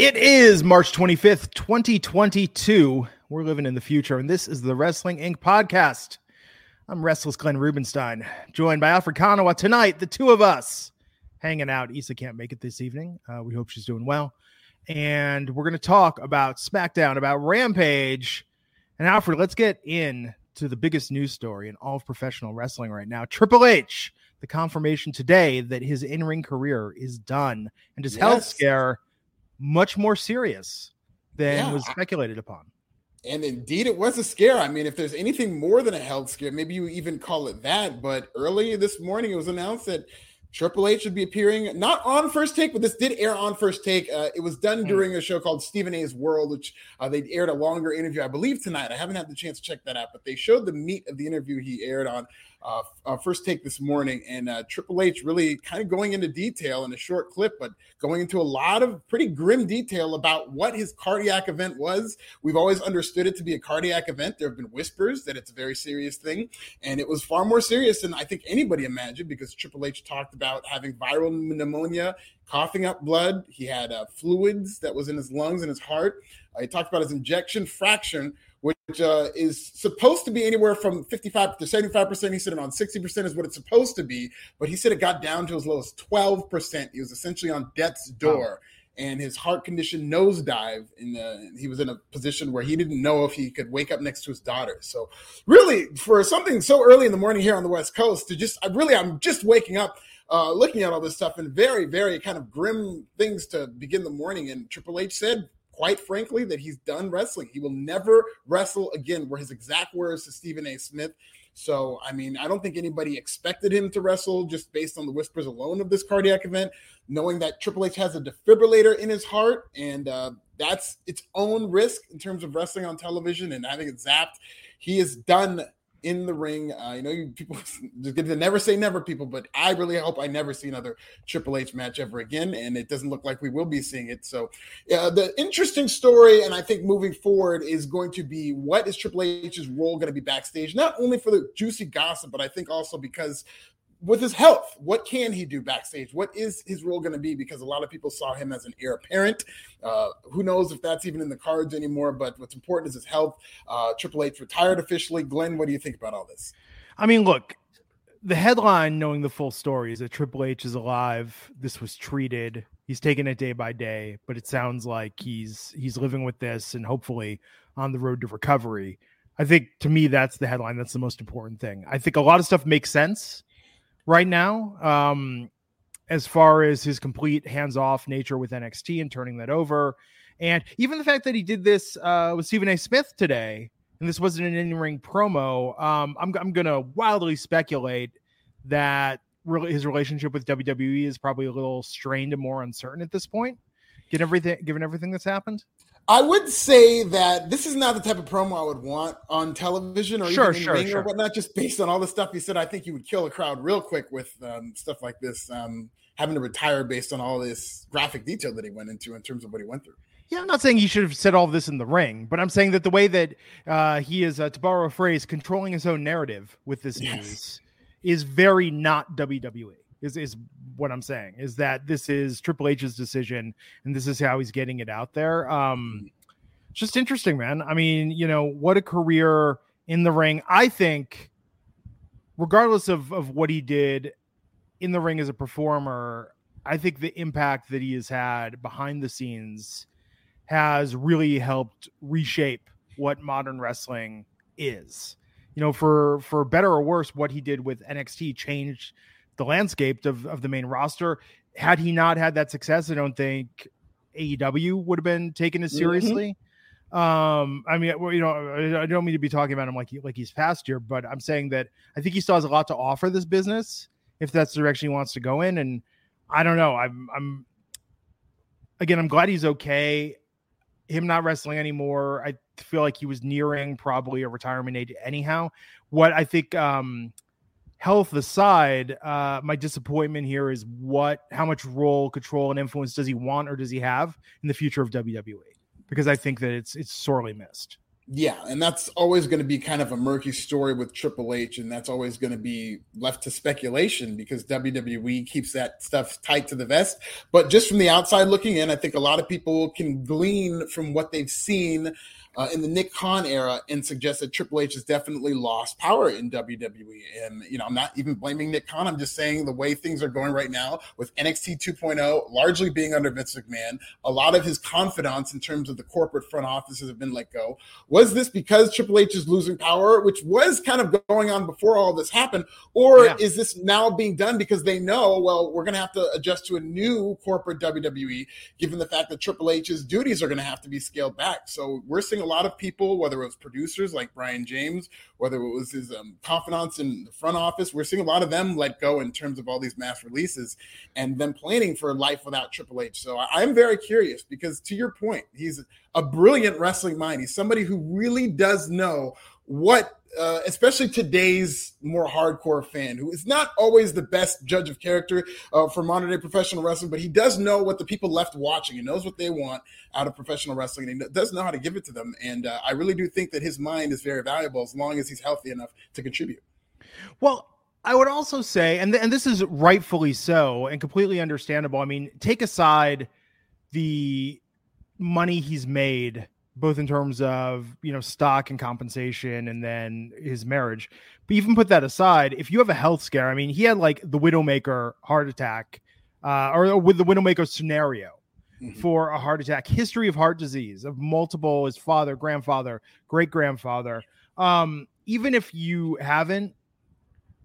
It is March 25th, 2022. We're living in the future, and this is the Wrestling Inc. podcast. I'm Restless Glenn Rubenstein, joined by Alfred Konuwa. Tonight, the two of us hanging out. Issa can't make it this evening. Uh, we hope she's doing well. And we're going to talk about SmackDown, about Rampage. And Alfred, let's get in to the biggest news story in all of professional wrestling right now. Triple H, the confirmation today that his in ring career is done and his yes. health scare much more serious than yeah. was speculated upon. And indeed, it was a scare. I mean, if there's anything more than a health scare, maybe you even call it that. But early this morning, it was announced that Triple H should be appearing not on First Take, but this did air on First Take. Uh, it was done mm. during a show called Stephen A's World, which uh, they aired a longer interview, I believe, tonight. I haven't had the chance to check that out, but they showed the meat of the interview he aired on uh, uh, first take this morning, and uh, Triple H really kind of going into detail in a short clip, but going into a lot of pretty grim detail about what his cardiac event was. We've always understood it to be a cardiac event. There have been whispers that it's a very serious thing, and it was far more serious than I think anybody imagined because Triple H talked about having viral pneumonia coughing up blood. He had uh, fluids that was in his lungs and his heart. Uh, he talked about his ejection fraction, which uh, is supposed to be anywhere from 55 to 75%. He said around 60% is what it's supposed to be, but he said it got down to as low as 12%. He was essentially on death's door. Wow. And his heart condition nosedive. In the, he was in a position where he didn't know if he could wake up next to his daughter. So, really, for something so early in the morning here on the West Coast, to just, I really, I'm just waking up uh, looking at all this stuff and very, very kind of grim things to begin the morning. And Triple H said quite frankly, that he's done wrestling. He will never wrestle again, were his exact words to Stephen A. Smith. So, I mean, I don't think anybody expected him to wrestle just based on the whispers alone of this cardiac event, knowing that Triple H has a defibrillator in his heart, and uh, that's its own risk in terms of wrestling on television and having it zapped. He is done in the ring. Uh, you know, you people just get to never say never, people, but I really hope I never see another Triple H match ever again, and it doesn't look like we will be seeing it. So, uh, the interesting story, and I think moving forward, is going to be what is Triple H's role going to be backstage, not only for the juicy gossip, but I think also because with his health, what can he do backstage? What is his role going to be? Because a lot of people saw him as an heir apparent. Uh, who knows if that's even in the cards anymore? But what's important is his health. Uh, Triple H retired officially. Glenn, what do you think about all this? I mean, look, the headline, knowing the full story, is that Triple H is alive. This was treated. He's taking it day by day, but it sounds like he's he's living with this and hopefully on the road to recovery. I think to me that's the headline. That's the most important thing. I think a lot of stuff makes sense right now. Um, as far as his complete hands-off nature with NXT and turning that over, and even the fact that he did this uh, with Stephen A. Smith today, and this wasn't an in-ring promo. Um, I'm I'm gonna wildly speculate that his relationship with WWE is probably a little strained and more uncertain at this point. Given everything, given everything that's happened. I would say that this is not the type of promo I would want on television or sure, even in sure, ring sure. or whatnot. Just based on all the stuff he said, I think he would kill a crowd real quick with um, stuff like this. Um, having to retire based on all this graphic detail that he went into in terms of what he went through. Yeah, I'm not saying he should have said all of this in the ring, but I'm saying that the way that uh, he is, uh, to borrow a phrase, controlling his own narrative with this yes. news is very not WWE is is what I'm saying is that this is Triple H's decision and this is how he's getting it out there. Um, just interesting, man. I mean, you know, what a career in the ring. I think, regardless of of what he did in the ring as a performer, I think the impact that he has had behind the scenes has really helped reshape what modern wrestling is. You know, for for better or worse, what he did with NXT changed the landscape of, of the main roster. Had he not had that success, I don't think AEW would have been taken as mm-hmm. seriously. Mm-hmm. Um, I mean, you know, I don't mean to be talking about him like he, like he's past here, but I'm saying that I think he still has a lot to offer this business if that's the direction he wants to go in. And I don't know. I'm I'm again, I'm glad he's okay. Him not wrestling anymore, I feel like he was nearing probably a retirement age anyhow. What I think um health aside, uh, my disappointment here is what how much role, control, and influence does he want or does he have in the future of WWE? Because I think that it's it's sorely missed. Yeah, and that's always going to be kind of a murky story with Triple H, and that's always going to be left to speculation because WWE keeps that stuff tight to the vest. But just from the outside looking in, I think a lot of people can glean from what they've seen uh, in the Nick Khan era and suggest that Triple H has definitely lost power in WWE. And, you know, I'm not even blaming Nick Khan. I'm just saying the way things are going right now with NXT 2.0 largely being under Vince McMahon, a lot of his confidants in terms of the corporate front offices have been let go. Was this because Triple H is losing power, which was kind of going on before all this happened? Or yeah. is this now being done because they know, well, we're going to have to adjust to a new corporate WWE, given the fact that Triple H's duties are going to have to be scaled back? So we're seeing a lot of people, whether it was producers like Brian James, whether it was his um, confidants in the front office, we're seeing a lot of them let go in terms of all these mass releases and them planning for life without Triple H. So I'm very curious because, to your point, he's a brilliant wrestling mind. He's somebody who really does know what uh, especially today's more hardcore fan who is not always the best judge of character uh, for modern day professional wrestling, but he does know what the people left watching. He knows what they want out of professional wrestling, and he does know how to give it to them. And uh, I really do think that his mind is very valuable as long as he's healthy enough to contribute. Well, I would also say, and th- and this is rightfully so and completely understandable. I mean, take aside the money he's made both in terms of you know stock and compensation and then his marriage. But even put that aside if you have a health scare i mean he had like the widowmaker heart attack uh, or with the widowmaker scenario mm-hmm. for a heart attack. History of heart disease of multiple his father grandfather great grandfather um, even if you haven't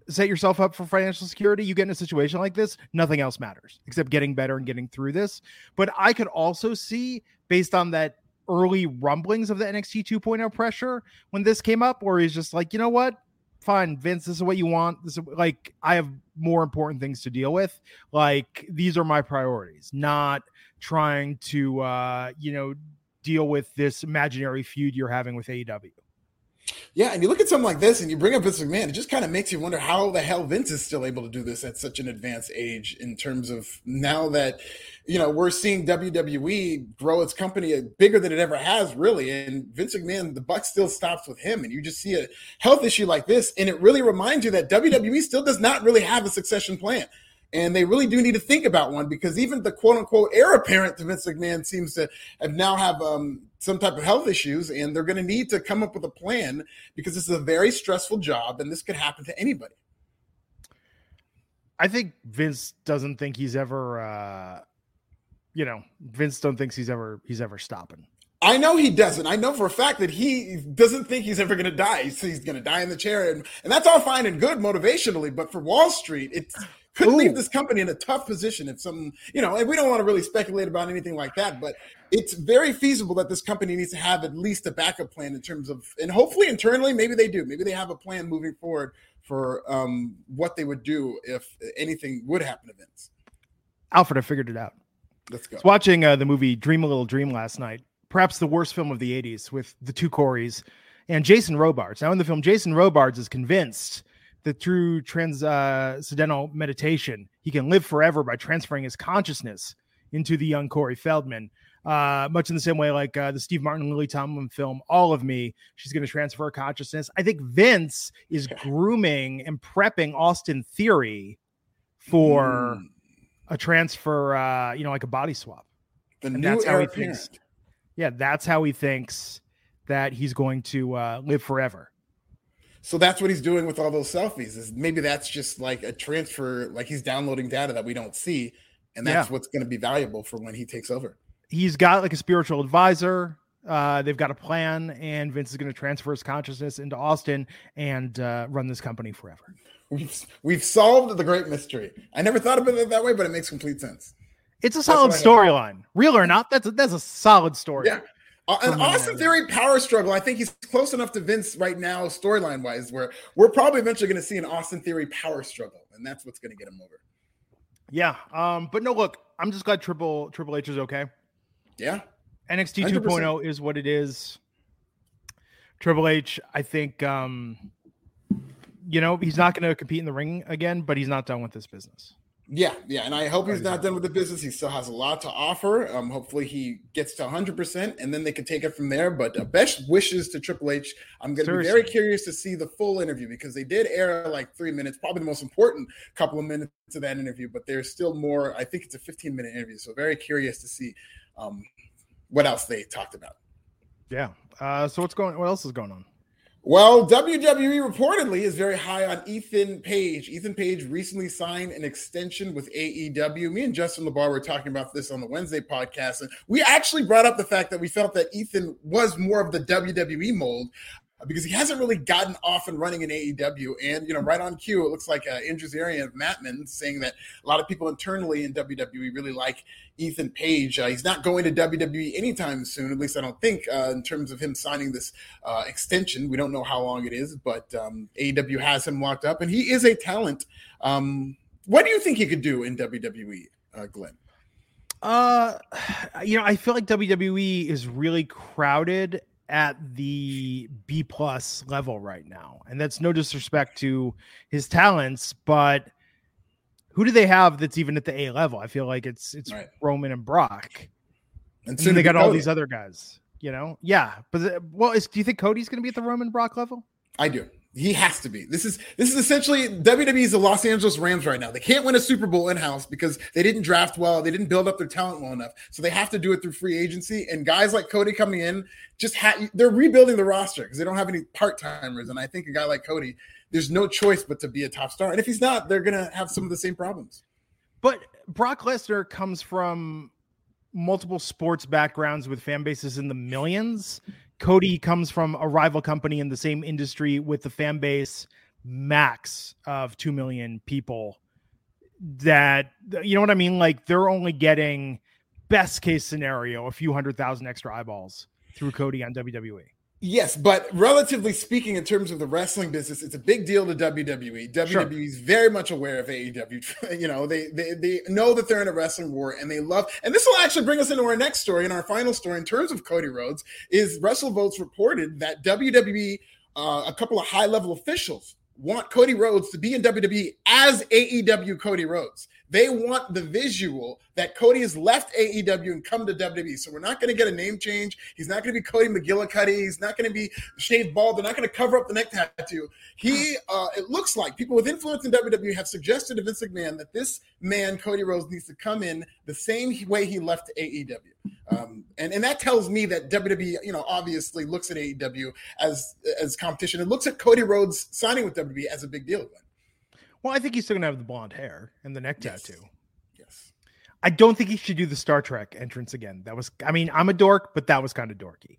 set yourself up for financial security you get in a situation like this nothing else matters except getting better and getting through this. But i could also see based on that early rumblings of the NXT 2.0 pressure when this came up, or he's just like, you know what? Fine, Vince, this is what you want. This is like I have more important things to deal with. Like these are my priorities, not trying to uh, you know, deal with this imaginary feud you're having with AEW. Yeah, and you look at something like this and you bring up Vince McMahon, it just kind of makes you wonder how the hell Vince is still able to do this at such an advanced age in terms of now that, you know, we're seeing WWE grow its company bigger than it ever has, really. And Vince McMahon, the buck still stops with him. And you just see a health issue like this. And it really reminds you that WWE still does not really have a succession plan. And they really do need to think about one because even the quote unquote heir apparent to Vince McMahon seems to have now have um, some type of health issues, and they're going to need to come up with a plan because this is a very stressful job, and this could happen to anybody. I think Vince doesn't think he's ever, uh, you know, Vince don't thinks he's ever he's ever stopping. I know he doesn't. I know for a fact that he doesn't think he's ever going to die. He's, he's going to die in the chair, and, and that's all fine and good motivationally. But for Wall Street, it's could Ooh. leave this company in a tough position if some, you know, and we don't want to really speculate about anything like that, but it's very feasible that this company needs to have at least a backup plan in terms of, and hopefully internally, maybe they do. Maybe they have a plan moving forward for um, what they would do if anything would happen to Vince. Alfred, I figured it out. Let's go. I was watching uh, the movie Dream a Little Dream last night, perhaps the worst film of the 80s with the two Corys and Jason Robards. Now, in the film, Jason Robards is convinced that through transcendental meditation, he can live forever by transferring his consciousness into the young Corey Feldman. Uh, much in the same way, like uh, the Steve Martin Lily Tomlin film, All of Me, she's going to transfer her consciousness. I think Vince is grooming and prepping Austin Theory for mm. a transfer, uh, you know, like a body swap. The and new that's how he thinks. Yeah, that's how he thinks that he's going to uh, live forever. So that's what he's doing with all those selfies. Is maybe that's just like a transfer, like he's downloading data that we don't see, and that's yeah. what's going to be valuable for when he takes over. he's got like a spiritual advisor. Uh, they've got a plan, and Vince is going to transfer his consciousness into Austin and uh, run this company forever. We've we've solved the great mystery. I never thought about it that way, but it makes complete sense. It's a solid storyline, real or not. That's a, that's a solid story. Yeah. Uh, an Austin Theory power struggle. I think he's close enough to Vince right now, storyline wise, where we're probably eventually going to see an Austin Theory power struggle, and that's what's going to get him over. Yeah. Um. But no, look, I'm just glad Triple Triple H is okay. Yeah. NXT 100%. 2.0 is what it is. Triple H, I think, um, you know, he's not going to compete in the ring again, but he's not done with this business. Yeah, yeah, and I hope he's not done with the business. He still has a lot to offer. Um, hopefully, he gets to 100, percent and then they can take it from there. But uh, best wishes to Triple H. I'm going to be very curious to see the full interview because they did air like three minutes, probably the most important couple of minutes of that interview. But there's still more. I think it's a 15 minute interview, so very curious to see um, what else they talked about. Yeah. Uh, so what's going? What else is going on? Well, WWE reportedly is very high on Ethan Page. Ethan Page recently signed an extension with AEW. Me and Justin LaBar were talking about this on the Wednesday podcast, and we actually brought up the fact that we felt that Ethan was more of the WWE mold because he hasn't really gotten off and running in AEW. And, you know, right on cue, it looks like uh, Andrew Zarian of Mat Men saying that a lot of people internally in WWE really like Ethan Page. Uh, he's not going to WWE anytime soon, at least I don't think, uh, in terms of him signing this uh, extension. We don't know how long it is, but um, AEW has him locked up, and he is a talent. Um, what do you think he could do in WWE, uh, Glenn? Uh, you know, I feel like WWE is really crowded at the B plus level right now. And that's no disrespect to his talents, but who do they have that's even at the A level? I feel like it's it's right. Roman and Brock. And soon they got all these other guys, you know? Yeah. But well, is, do you think Cody's going to be at the Roman Brock level? I do. He has to be. This is this is essentially WWE's the Los Angeles Rams right now. They can't win a Super Bowl in house because they didn't draft well. They didn't build up their talent well enough. So they have to do it through free agency. And guys like Cody coming in just ha- they're rebuilding the roster because they don't have any part timers. And I think a guy like Cody, there's no choice but to be a top star. And if he's not, they're gonna have some of the same problems. But Brock Lesnar comes from multiple sports backgrounds with fan bases in the millions. Cody comes from a rival company in the same industry with the fan base max of 2 million people that you know what I mean like they're only getting best case scenario a few hundred thousand extra eyeballs through Cody on WWE. Yes, but relatively speaking, in terms of the wrestling business, it's a big deal to WWE. WWE is very much aware of AEW. you know, they, they they know that they're in a wrestling war, and they love. And this will actually bring us into our next story, and our final story in terms of Cody Rhodes is WrestleVotes reported that WWE, uh, a couple of high level officials want Cody Rhodes to be in WWE as AEW Cody Rhodes. They want the visual that Cody has left AEW and come to WWE. So we're not going to get a name change. He's not going to be Cody McGillicuddy. He's not going to be shaved bald. They're not going to cover up the neck tattoo. He, uh, it looks like people with influence in WWE have suggested to Vince McMahon that this man, Cody Rhodes, needs to come in the same way he left AEW. Um, and, and that tells me that WWE, you know, obviously looks at AEW as as competition and looks at Cody Rhodes signing with WWE as a big deal. Well, I think he's still gonna have the blonde hair and the neck yes. tattoo. Yes. I don't think he should do the Star Trek entrance again. That was, I mean, I'm a dork, but that was kind of dorky.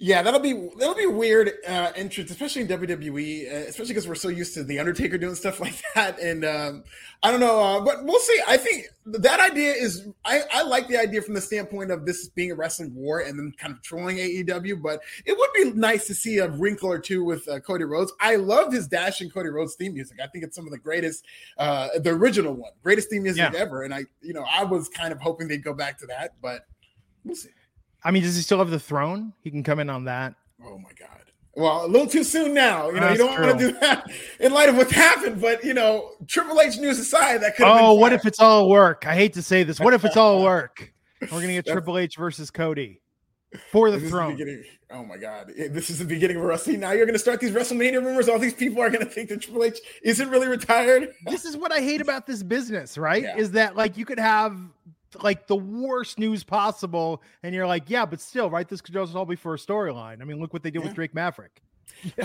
Yeah, that'll be that'll be weird uh, entrance, especially in WWE, uh, especially because we're so used to the Undertaker doing stuff like that. And um, I don't know, uh, but we'll see. I think that idea is I, I like the idea from the standpoint of this being a wrestling war and then kind of trolling AEW. But it would be nice to see a wrinkle or two with uh, Cody Rhodes. I love his Dash and Cody Rhodes theme music. I think it's some of the greatest, uh, the original one, greatest theme music yeah. ever. And I, you know, I was kind of hoping they'd go back to that, but we'll see. I mean, does he still have the throne? He can come in on that. Oh my god. Well, a little too soon now. You know, That's you don't want to do that in light of what's happened. But you know, Triple H news aside, that could. Oh, what if it's all work? I hate to say this. What if it's all work? We're gonna get Triple H versus Cody for the throne. oh my god, this is the beginning of wrestling. Now you're gonna start these WrestleMania rumors. All these people are gonna think that Triple H isn't really retired. this is what I hate about this business, right? Yeah. Is that like you could have like the worst news possible, and you're like, yeah, but still, right? This could just all be for a storyline. I mean, look what they did yeah. with Drake Maverick.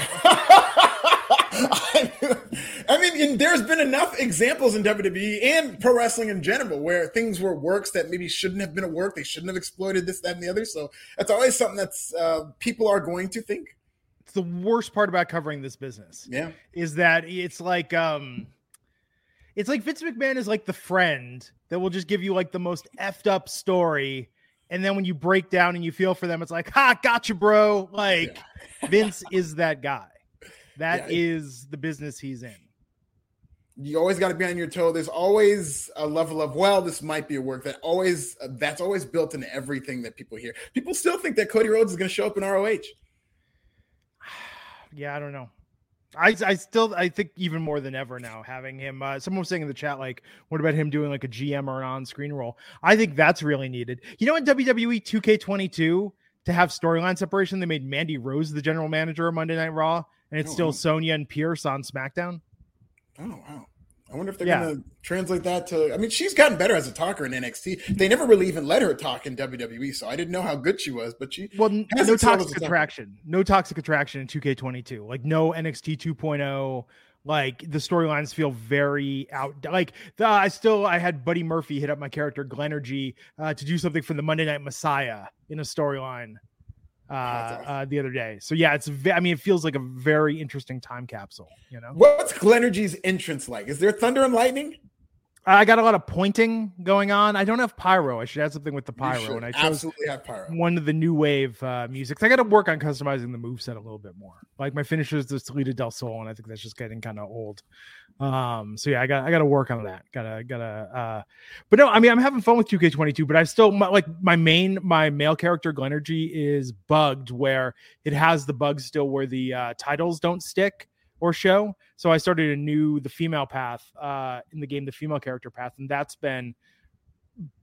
I mean, there's been enough examples in WWE and pro wrestling in general where things were works that maybe shouldn't have been a work. They shouldn't have exploited this, that, and the other. So that's always something that's uh, people are going to think. It's the worst part about covering this business. Yeah, is that it's like um, it's like Vince McMahon is like the friend that will just give you like the most effed up story. And then when you break down and you feel for them, it's like, ha, gotcha, bro. Like yeah. Vince is that guy. That yeah. is the business he's in. You always got to be on your toe. There's always a level of, well, this might be a work that always that's always built into everything that people hear. People still think that Cody Rhodes is going to show up in ROH. yeah, I don't know. I, I still I think even more than ever now having him. Uh, someone was saying in the chat like, what about him doing like a GM or an on-screen role? I think that's really needed. You know, in WWE 2K22 to have storyline separation, they made Mandy Rose the general manager of Monday Night Raw, and it's oh, still wow. Sonya and Pearce on SmackDown. Oh wow! I wonder if they're yeah. going to translate that to. I mean, she's gotten better as a talker in NXT. They never really even let her talk in WWE, so I didn't know how good she was. But she well, no toxic attraction, no toxic attraction in 2K22, like no NXT 2.0 like the storylines feel very out like the, i still i had buddy murphy hit up my character glenergy uh, to do something for the monday night messiah in a storyline uh, uh, the other day. So yeah, it's I mean, it feels like a very interesting time capsule. You know, what's Glenergy's entrance like? Is there thunder and lightning? I got a lot of pointing going on. I don't have pyro. I should have something with the pyro, and I chose absolutely have pyro. One of the new wave uh, music. I got to work on customizing the move set a little bit more. Like my finishers, the Salida del Sol, and I think that's just getting kind of old. Um, so yeah, I got I got to work on that. Gotta gotta. Uh, but no, I mean I'm having fun with 2K22, but I still my, like my main my male character Glenergy is bugged where it has the bug still where the uh, titles don't stick or show. So I started a new the female path uh, in the game, the female character path, and that's been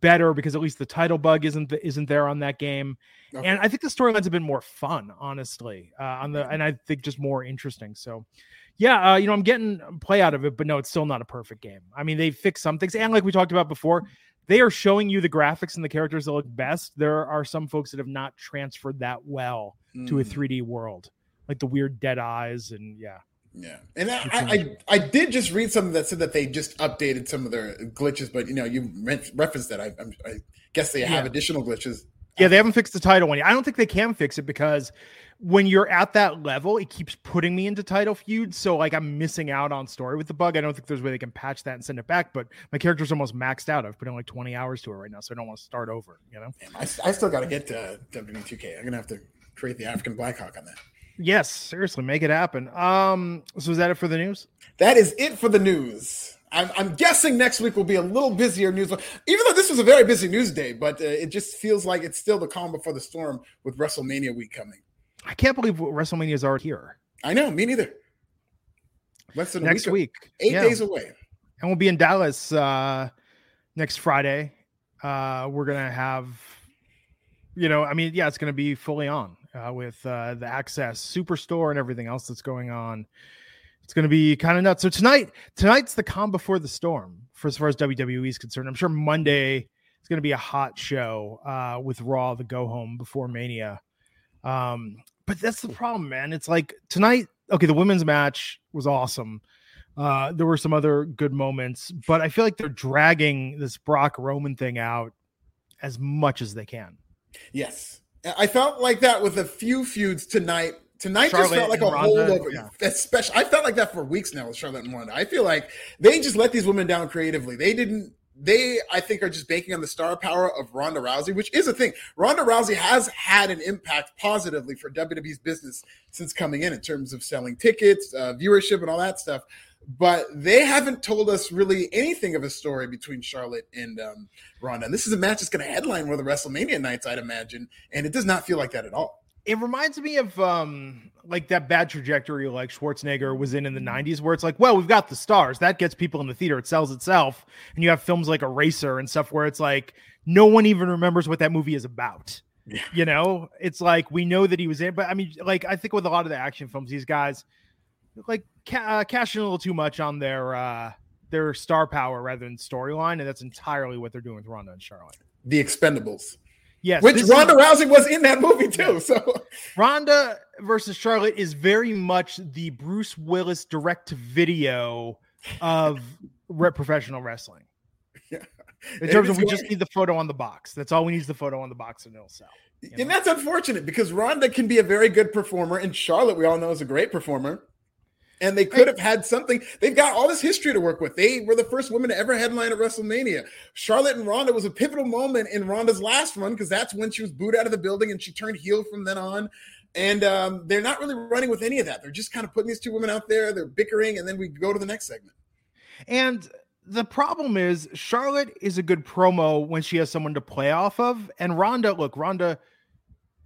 better because at least the title bug isn't the, isn't there on that game, okay. and I think the storylines have been more fun, honestly, uh, on the and I think just more interesting. So. Yeah, uh, you know, I'm getting play out of it, but no, it's still not a perfect game. I mean, they fixed some things, and like we talked about before, they are showing you the graphics and the characters that look best. There are some folks that have not transferred that well mm. to a 3D world, like the weird dead eyes and yeah. Yeah, and I, I, I did just read something that said that they just updated some of their glitches, but you know you referenced that. I, I guess they have yeah. additional glitches. Yeah, they haven't fixed the title one. I don't think they can fix it because when you're at that level, it keeps putting me into title feuds. So like I'm missing out on story with the bug. I don't think there's a way they can patch that and send it back. But my character's almost maxed out. I've put in like 20 hours to it right now, so I don't want to start over. You know, I, I still got to get to WWE2K. I'm gonna have to create the African Blackhawk on that. Yes, seriously, make it happen. Um, so is that it for the news? That is it for the news. I'm, I'm guessing next week will be a little busier news, even though this was a very busy news day. But uh, it just feels like it's still the calm before the storm with WrestleMania week coming. I can't believe WrestleMania is already here. I know, me neither. Less than next week, eight yeah. days away, and we'll be in Dallas uh, next Friday. Uh, we're gonna have, you know, I mean, yeah, it's gonna be fully on uh, with uh, the Access Superstore and everything else that's going on. It's going to be kind of nuts. So tonight, tonight's the calm before the storm for as far as WWE is concerned. I'm sure Monday is going to be a hot show uh, with Raw, the go home before Mania. Um, but that's the problem, man. It's like tonight. Okay, the women's match was awesome. Uh, there were some other good moments, but I feel like they're dragging this Brock Roman thing out as much as they can. Yes, I felt like that with a few feuds tonight. Tonight Charlotte just felt like a Ronda, holdover. Yeah. Especially, I felt like that for weeks now with Charlotte and Ronda. I feel like they just let these women down creatively. They didn't. They, I think, are just banking on the star power of Ronda Rousey, which is a thing. Ronda Rousey has had an impact positively for WWE's business since coming in, in terms of selling tickets, uh, viewership, and all that stuff but they haven't told us really anything of a story between Charlotte and um, Ronda. And this is a match that's going to headline one of the WrestleMania nights, I'd imagine, and it does not feel like that at all. It reminds me of um, like that bad trajectory like Schwarzenegger was in in the 90s, where it's like, well, we've got the stars. That gets people in the theater. It sells itself. And you have films like Eraser and stuff where it's like, no one even remembers what that movie is about. Yeah. You know, it's like we know that he was in, but I mean, like, I think with a lot of the action films, these guys – like ca- uh, cashing a little too much on their uh, their star power rather than storyline, and that's entirely what they're doing with Ronda and Charlotte. The Expendables. Yes, which Ronda is, Rousey was in that movie too. So Ronda versus Charlotte is very much the Bruce Willis direct to video of professional wrestling. Yeah. In terms of we just need the photo on the box. That's all we need is the photo on the box and it'll sell. You know? And that's unfortunate because Ronda can be a very good performer, and Charlotte, we all know, is a great performer. And they could have had something. They've got all this history to work with. They were the first women to ever headline at WrestleMania. Charlotte and Ronda was a pivotal moment in Ronda's last run because that's when she was booed out of the building and she turned heel from then on. And um, they're not really running with any of that. They're just kind of putting these two women out there. They're bickering, and then we go to the next segment. And the problem is Charlotte is a good promo when she has someone to play off of. And Ronda, look, Ronda,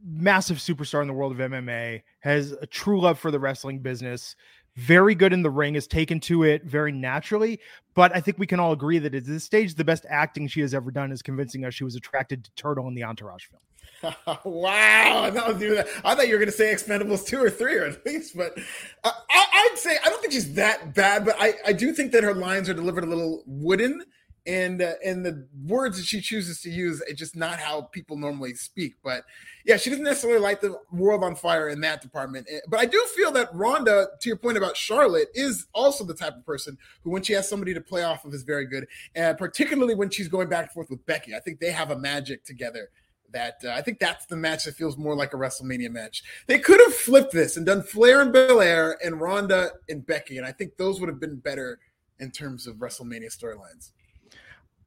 massive superstar in the world of MMA, has a true love for the wrestling business. Very good in the ring, has taken to it very naturally. But I think we can all agree that at this stage, the best acting she has ever done is convincing us she was attracted to Turtle in the Entourage film. wow. I thought you were going to say Expendables two or three or at least, but uh, I, would say I don't think she's that bad, but I, I do think that her lines are delivered a little wooden, and uh, and the words that she chooses to use it's just not how people normally speak. But yeah, she doesn't necessarily light the world on fire in that department. Eh, but I do feel that Ronda to your point about Charlotte, is also the type of person who, when she has somebody to play off of, is very good, and particularly when she's going back and forth with Becky. I think they have a magic together that uh, I think that's the match that feels more like a WrestleMania match. They could have flipped this and done Flair and Belair and Ronda and Becky, and I think those would have been better in terms of WrestleMania storylines.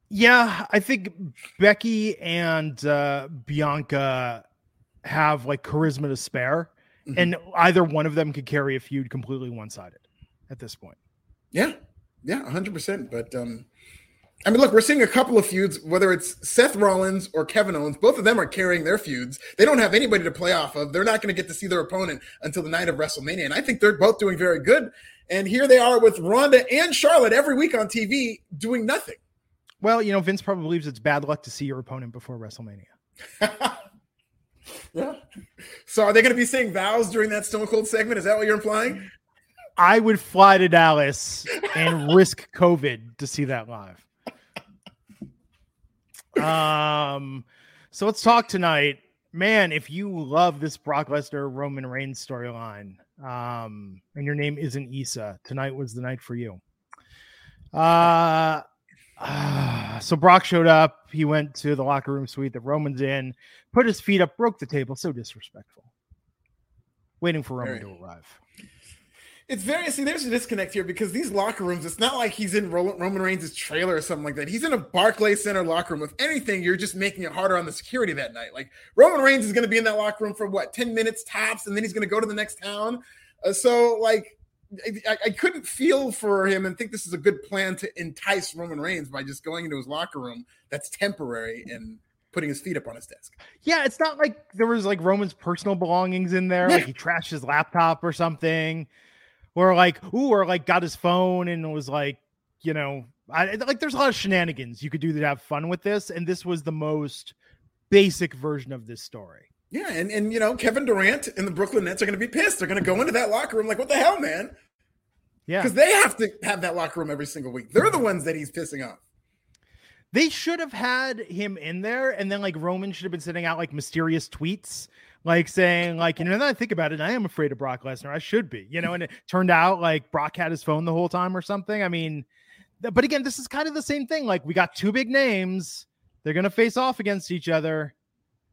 Yeah, I think Becky and uh, Bianca have like charisma to spare, mm-hmm. and either one of them could carry a feud completely one sided at this point. Yeah, yeah, hundred percent. But um, I mean, look, we're seeing a couple of feuds, whether it's Seth Rollins or Kevin Owens. Both of them are carrying their feuds. They don't have anybody to play off of. They're not going to get to see their opponent until the night of WrestleMania. And I think they're both doing very good. And here they are with Ronda and Charlotte every week on TV doing nothing. Well, you know, Vince probably believes it's bad luck to see your opponent before WrestleMania. yeah. So are they going to be saying vows during that Stone Cold segment? Is that what you're implying? I would fly to Dallas and risk COVID to see that live. Um, so let's talk tonight, man. If you love this Brock Lesnar Roman Reigns storyline, um, and your name isn't Issa, tonight was the night for you. Uh, uh, so Brock showed up. He went to the locker room suite that Roman's in, put his feet up, broke the table. So disrespectful. Waiting for Roman to arrive it's very see. There's a disconnect here because these locker rooms. It's not like he's in Roman Reigns' trailer or something like that. He's in a Barclays Center locker room. If anything, you're just making it harder on the security that night. Like Roman Reigns is going to be in that locker room for what ten minutes tops, and then he's going to go to the next town. Uh, so like, I, I, couldn't feel for him and think this is a good plan to entice Roman Reigns by just going into his locker room that's temporary and putting his feet up on his desk. Yeah, it's not like there was like Roman's personal belongings in there. Like he trashed his laptop or something or like ooh, or like got his phone and was like, you know, I like there's a lot of shenanigans you could do to have fun with this, and this was the most basic version of this story. Yeah, and and you know, Kevin Durant and the Brooklyn Nets are going to be pissed. They're going to go into that locker room like, what the hell, man? Yeah, because they have to have that locker room every single week. They're the ones that he's pissing off. They should have had him in there, and then like Roman should have been sending out like mysterious tweets like saying like you know now I think about it I am afraid of Brock Lesnar I should be you know and it turned out like Brock had his phone the whole time or something I mean but again this is kind of the same thing like we got two big names they're going to face off against each other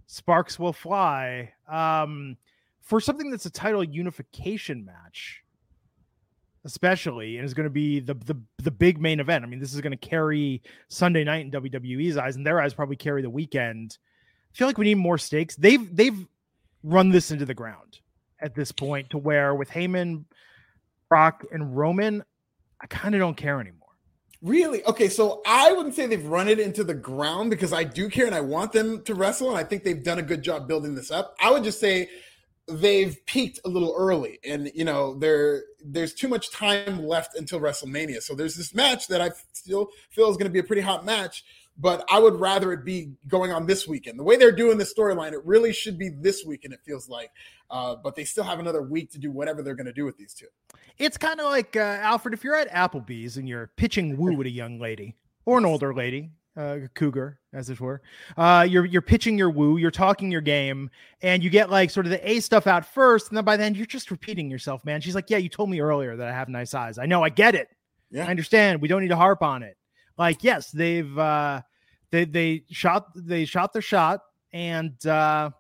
sparks will fly um for something that's a title unification match especially and is going to be the, the the big main event I mean this is going to carry Sunday night in WWE's eyes and their eyes probably carry the weekend I feel like we need more stakes. They've they've run this into the ground at this point to where with Heyman, Brock, and Roman, I kind of don't care anymore. Really? Okay, so I wouldn't say they've run it into the ground because I do care and I want them to wrestle, and I think they've done a good job building this up. I would just say they've peaked a little early, and you know, there there's too much time left until WrestleMania. So there's this match that I still feel is going to be a pretty hot match but I would rather it be going on this weekend. The way they're doing the storyline, it really should be this weekend, it feels like. Uh, but they still have another week to do whatever they're going to do with these two. It's kind of like, uh, Alfred, if you're at Applebee's and you're pitching woo at a young lady or an older lady, uh, cougar, as it were. Uh, you're you're pitching your woo, you're talking your game, and you get like sort of the A stuff out first, and then by then you're just repeating yourself, man. She's like, "Yeah, you told me earlier that I have nice eyes. I know, I get it. Yeah. I understand. We don't need to harp on it. Like, yes, they've uh, they they shot they shot their shot, and uh,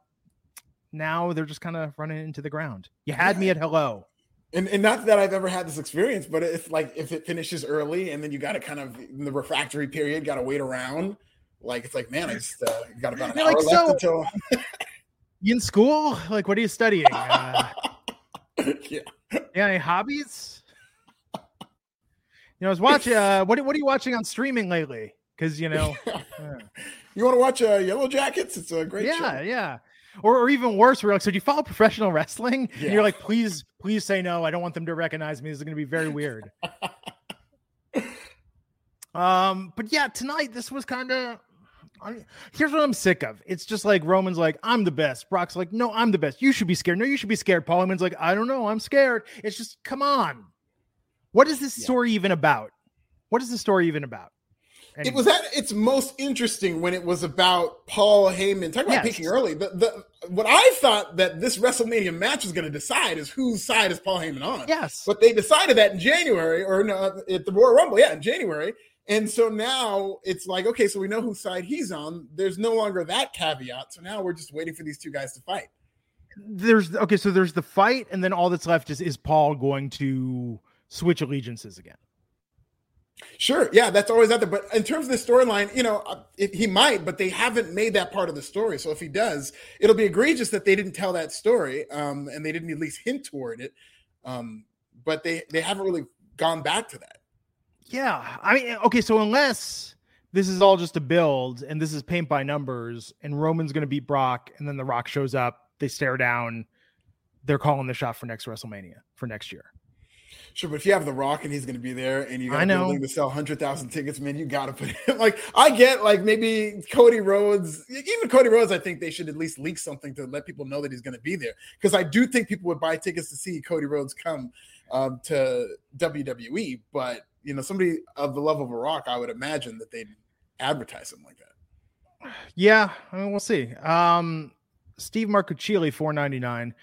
now they're just kind of running into the ground. You had me at hello. And, and not that I've ever had this experience, but it's like if it finishes early and then you got to kind of in the refractory period, got to wait around. Like it's like, man, I just uh, got about an You're hour like, left so- until You in school? Like, what are you studying? Uh, yeah. yeah, any hobbies? You know, I was watching. Uh, what what are you watching on streaming lately? Because you know, uh, You want to watch uh, Yellow Jackets? It's a great yeah, show. yeah. Or, or even worse, we're like, so do you follow professional wrestling? And Yeah. you're like, please, please say no. I don't want them to recognize me. This is going to be very weird. um, but yeah, tonight this was kind of. Here's what I'm sick of. It's just like Roman's like, I'm the best. Brock's like, no, I'm the best. You should be scared. No, you should be scared. Paul Heyman's like, I don't know. I'm scared. It's just, come on. What is this Yeah. story even about? What is the story even about? It was at its most interesting when it was about Paul Heyman. Talk about Yes. peaking early. The, the what I thought that this WrestleMania match was going to decide is whose side is Paul Heyman on. yes. But they decided that in January, or no, at the Royal Rumble, yeah, in January. And so now it's like, okay, so we know whose side he's on. There's no longer that caveat. So now we're just waiting for these two guys to fight. there's okay, so there's the fight, and then all that's left is is Paul going to switch allegiances again. Sure, yeah, that's always out there. But in terms of the storyline, you know, it, he might, but they haven't made that part of the story. So if he does, it'll be egregious that they didn't tell that story, um, and they didn't at least hint toward it. Um, but they they haven't really gone back to that. Yeah, I mean, okay, so unless this is all just a build and this is paint by numbers, and Roman's going to beat Brock, and then The Rock shows up, they stare down, they're calling the shot for next WrestleMania for next year. Sure, but if you have The Rock and he's going to be there, and you got I a know. building to sell hundred thousand tickets, man, you got to put him. Like I get, like maybe Cody Rhodes, even Cody Rhodes, I think they should at least leak something to let people know that he's going to be there, because I do think people would buy tickets to see Cody Rhodes come um, to WWE. But you know, somebody of the level of a Rock, I would imagine that they'd advertise him like that. Yeah, I mean, we'll see. Um, Steve Marcucci, four ninety nine.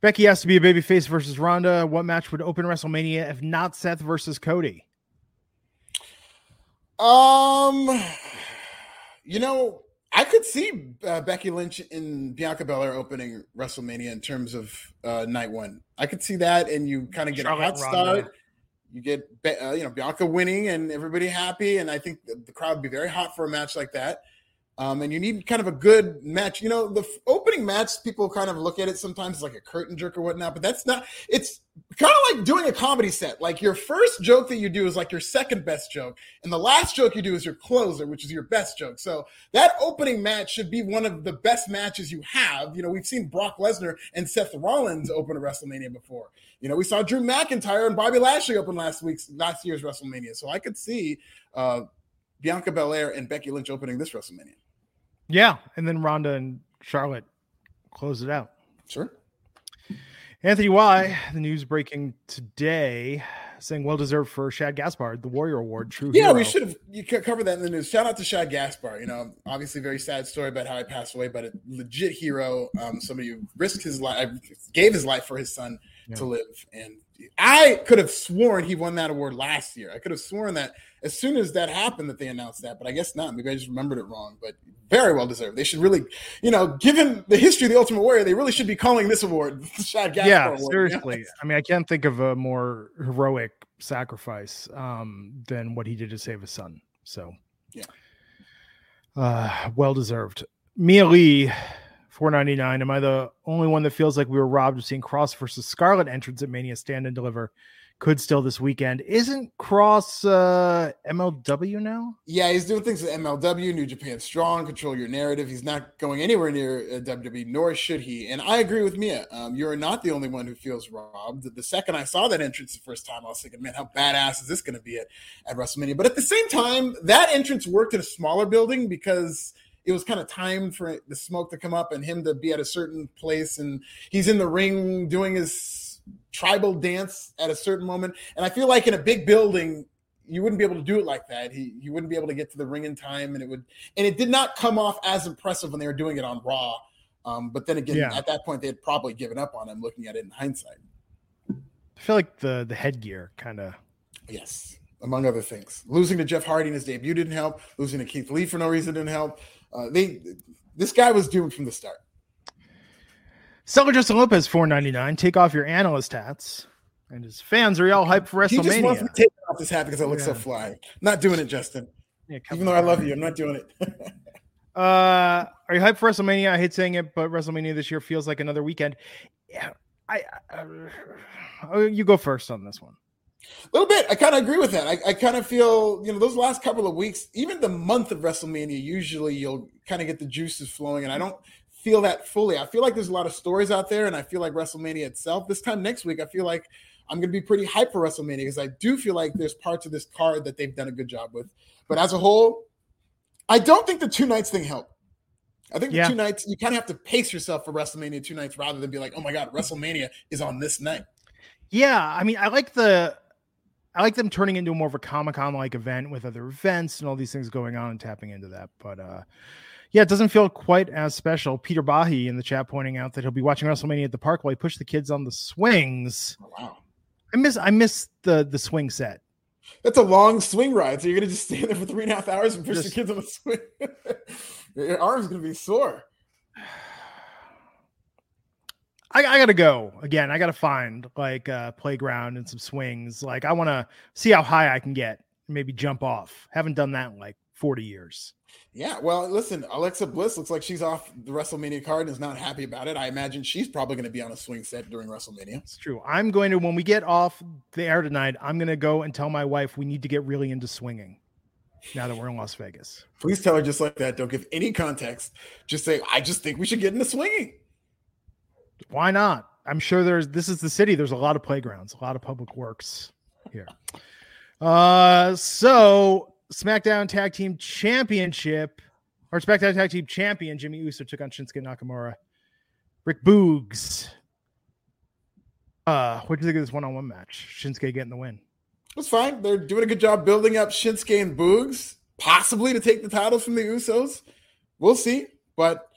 Becky has to be a babyface versus Ronda. What match would open WrestleMania if not Seth versus Cody? Um, you know, I could see uh, Becky Lynch and Bianca Belair opening WrestleMania in terms of uh, night one. I could see that, and you kind of get Charlotte a hot and Ronda. start. You get uh, you know Bianca winning and everybody happy, and I think the, the crowd would be very hot for a match like that. Um, and you need kind of a good match. You know, the f- opening match, people kind of look at it sometimes like a curtain jerk or whatnot, but that's not. It's kind of like doing a comedy set. Like your first joke that you do is like your second best joke, and the last joke you do is your closer, which is your best joke. So that opening match should be one of the best matches you have. You know, we've seen Brock Lesnar and Seth Rollins open a WrestleMania before. You know, we saw Drew McIntyre and Bobby Lashley open last week's last year's WrestleMania. So I could see uh, Bianca Belair and Becky Lynch opening this WrestleMania. Yeah, and then Ronda and Charlotte close it out. Sure. Anthony Y, the news breaking today, saying well deserved for Shad Gaspard, the Warrior Award. True. Yeah, hero. we should have you could cover that in the news. Shout out to Shad Gaspard. You know, obviously very sad story about how he passed away, but a legit hero. Um, somebody who risked his life, gave his life for his son Yeah. to live. And I could have sworn he won that award last year. I could have sworn that as soon as that happened that they announced that, but I guess not. Maybe I just remembered it wrong. But very well deserved. They should really, you know, given the history of the Ultimate Warrior, they really should be calling this award the Shad Gaspard yeah, Award. to be seriously. I mean, I can't think of a more heroic sacrifice um, than what he did to save his son. So, Yeah. uh, well deserved. Mia Lee, four ninety nine. Am I the only one that feels like we were robbed of seeing Kross versus Scarlett entrance at Mania Stand and Deliver? Could still this weekend. Isn't Kross uh, MLW now? Yeah, he's doing things with MLW, New Japan Strong, Control Your Narrative. He's not going anywhere near uh, WWE, nor should he. And I agree with Mia. Um, you're not the only one who feels robbed. The second I saw that entrance the first time, I was thinking, man, how badass is this going to be at, at WrestleMania? But at the same time, that entrance worked in a smaller building because it was kind of timed for the smoke to come up and him to be at a certain place. And he's in the ring doing his tribal dance at a certain moment. And I feel like in a big building, you wouldn't be able to do it like that. He he wouldn't be able to get to the ring in time, and it would and it did not come off as impressive when they were doing it on Raw. Um, but then again, Yeah. at that point, they had probably given up on him. Looking at it in hindsight, I feel like the the headgear kind of yes, among other things, losing to Jeff Hardy in his debut didn't help. Losing to Keith Lee for no reason didn't help. Uh, they this guy was doomed from the start. Seller Justin Lopez, four ninety nine. Take off your analyst hats, and his fans are all hyped for WrestleMania. He just wants me to take off this hat because I look so fly. Not doing it, Justin. Yeah, Even though I love you, I'm not doing it. Uh, are you hyped for WrestleMania? I hate saying it, but WrestleMania this year feels like another weekend. Yeah, I. Uh, you go first on this one. A little bit. I kind of agree with that. I, I kind of feel, you know, those last couple of weeks, even the month of WrestleMania, usually you'll kind of get the juices flowing. And I don't feel that fully. I feel like there's a lot of stories out there, and I feel like WrestleMania itself, this time next week, I feel like I'm going to be pretty hyped for WrestleMania because I do feel like there's parts of this card that they've done a good job with. But as a whole, I don't think the two nights thing helped. I think the Yeah. two nights, you kind of have to pace yourself for WrestleMania two nights rather than be like, oh my God, WrestleMania is on this night. Yeah, I mean, I like the, I like them turning into a more of a Comic Con like event with other events and all these things going on and tapping into that. But uh, yeah, it doesn't feel quite as special. Peter Bahi in the chat pointing out that he'll be watching WrestleMania at the park while he pushed the kids on the swings. Oh, wow. I miss, I miss the the swing set. That's a long swing ride. So you're gonna just stand there for three and a half hours and push the kids on the swing. Your arm's gonna be sore. I, I gotta go again. I gotta find like a playground and some swings. Like I want to see how high I can get. Maybe jump off. Haven't done that in like forty years. Yeah, well, listen, Alexa Bliss looks like she's off the WrestleMania card and is not happy about it. I imagine she's probably gonna be on a swing set during WrestleMania. It's true. I'm going to when we get off the air tonight. I'm gonna go and tell my wife we need to get really into swinging. Now that we're in Las Vegas. Please tell her just like that. Don't give any context. Just say, I just think we should get into swinging. Why not? I'm sure there's this is the city. There's a lot of playgrounds, a lot of public works here. Uh so SmackDown Tag Team Championship or SmackDown Tag Team Champion Jimmy Uso took on Shinsuke Nakamura. Rick Boogs. Uh, what do you think of this one-on-one match? Shinsuke getting the win. That's fine. They're doing a good job building up Shinsuke and Boogs, possibly to take the titles from the Usos. We'll see. But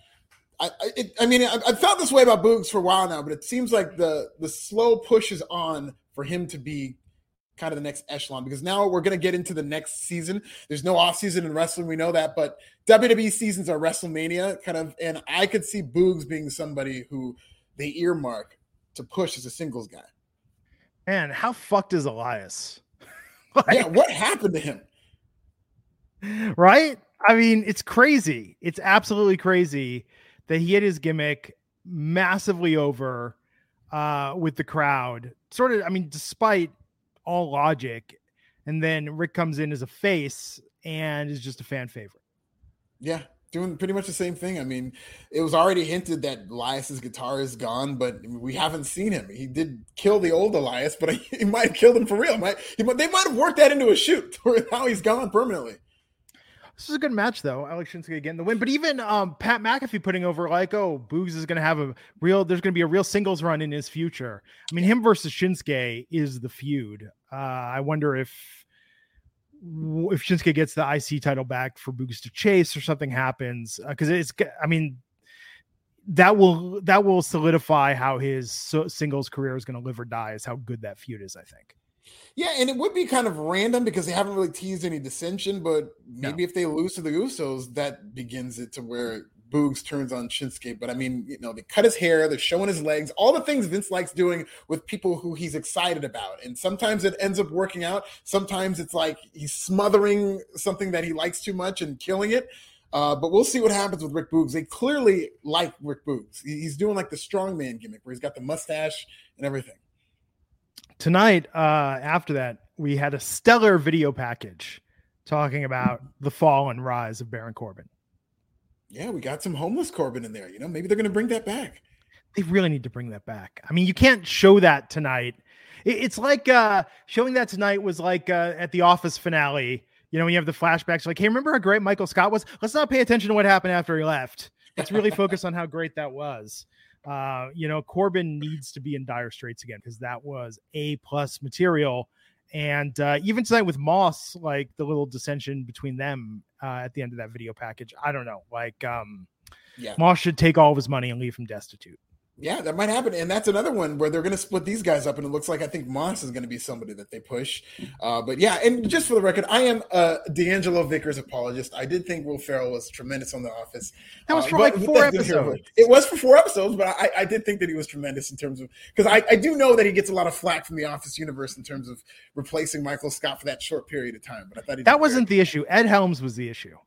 I, I, it, I mean, I, I've felt this way about Boogs for a while now, but it seems like the the slow push is on for him to be kind of the next echelon because now we're going to get into the next season. There's no off season in wrestling, we know that, but WWE seasons are WrestleMania kind of, and I could see Boogs being somebody who they earmark to push as a singles guy. Man, how fucked is Elias? Yeah, what happened to him? right? I mean, it's crazy. It's absolutely crazy that he had his gimmick massively over uh with the crowd. Sort of, I mean, despite all logic. And then Rick comes in as a face and is just a fan favorite. Yeah, doing pretty much the same thing. I mean, it was already hinted that Elias's guitar is gone, but we haven't seen him. He did kill the old Elias, but he might have killed him for real. Might, he, they might have worked that into a shoot where now he's gone permanently. This is a good match, though. Alex Shinsuke getting the win, but even um, Pat McAfee putting over like, oh, Boogs is going to have a real. There's going to be a real singles run in his future. I mean, him versus Shinsuke is the feud. Uh, I wonder if if Shinsuke gets the IC title back for Boogs to chase or something happens because it's. I mean, that will that will solidify how his so- singles career is going to live or die. Is how good that feud is. I think. Yeah, and it would be kind of random because they haven't really teased any dissension, but maybe if they lose to the Usos, that begins it to where Boogs turns on Shinsuke. But I mean, you know, they cut his hair, they're showing his legs, all the things Vince likes doing with people who he's excited about. And sometimes it ends up working out. Sometimes it's like he's smothering something that he likes too much and killing it. Uh, but we'll see what happens with Rick Boogs. They clearly like Rick Boogs. He's doing like the strongman gimmick where he's got the mustache and everything. Tonight uh after that we had a stellar video package talking about the fall and rise of baron corbin. Yeah, we got some homeless Corbin in there. You know, maybe they're going to bring that back. they really need to bring that back. I mean you can't show that tonight. It's like uh showing that tonight was like uh at the office finale you know when you have the flashbacks like hey remember how great michael scott was? Let's not pay attention to what happened after he left. Let's really focus on how great that was uh you know corbin needs to be in dire straits again because that was a plus material and uh, even tonight with Moss, like the little dissension between them uh, at the end of that video package. I don't know. Like, um, Yeah. Moss should take all of his money and leave him destitute. Yeah, that might happen, and that's another one where they're going to split these guys up, and it looks like I think Moss is going to be somebody that they push. Uh, but yeah, and just for the record, I am a D'Angelo Vickers apologist. I did think Will Ferrell was tremendous on The Office. That was Uh, for but like four that's neither here nor- episodes. It was for four episodes, but I, I did think that he was tremendous in terms of because I, I do know that he gets a lot of flack from the Office universe in terms of replacing Michael Scott for that short period of time. But I thought he That wasn't the issue. Ed Helms was the issue.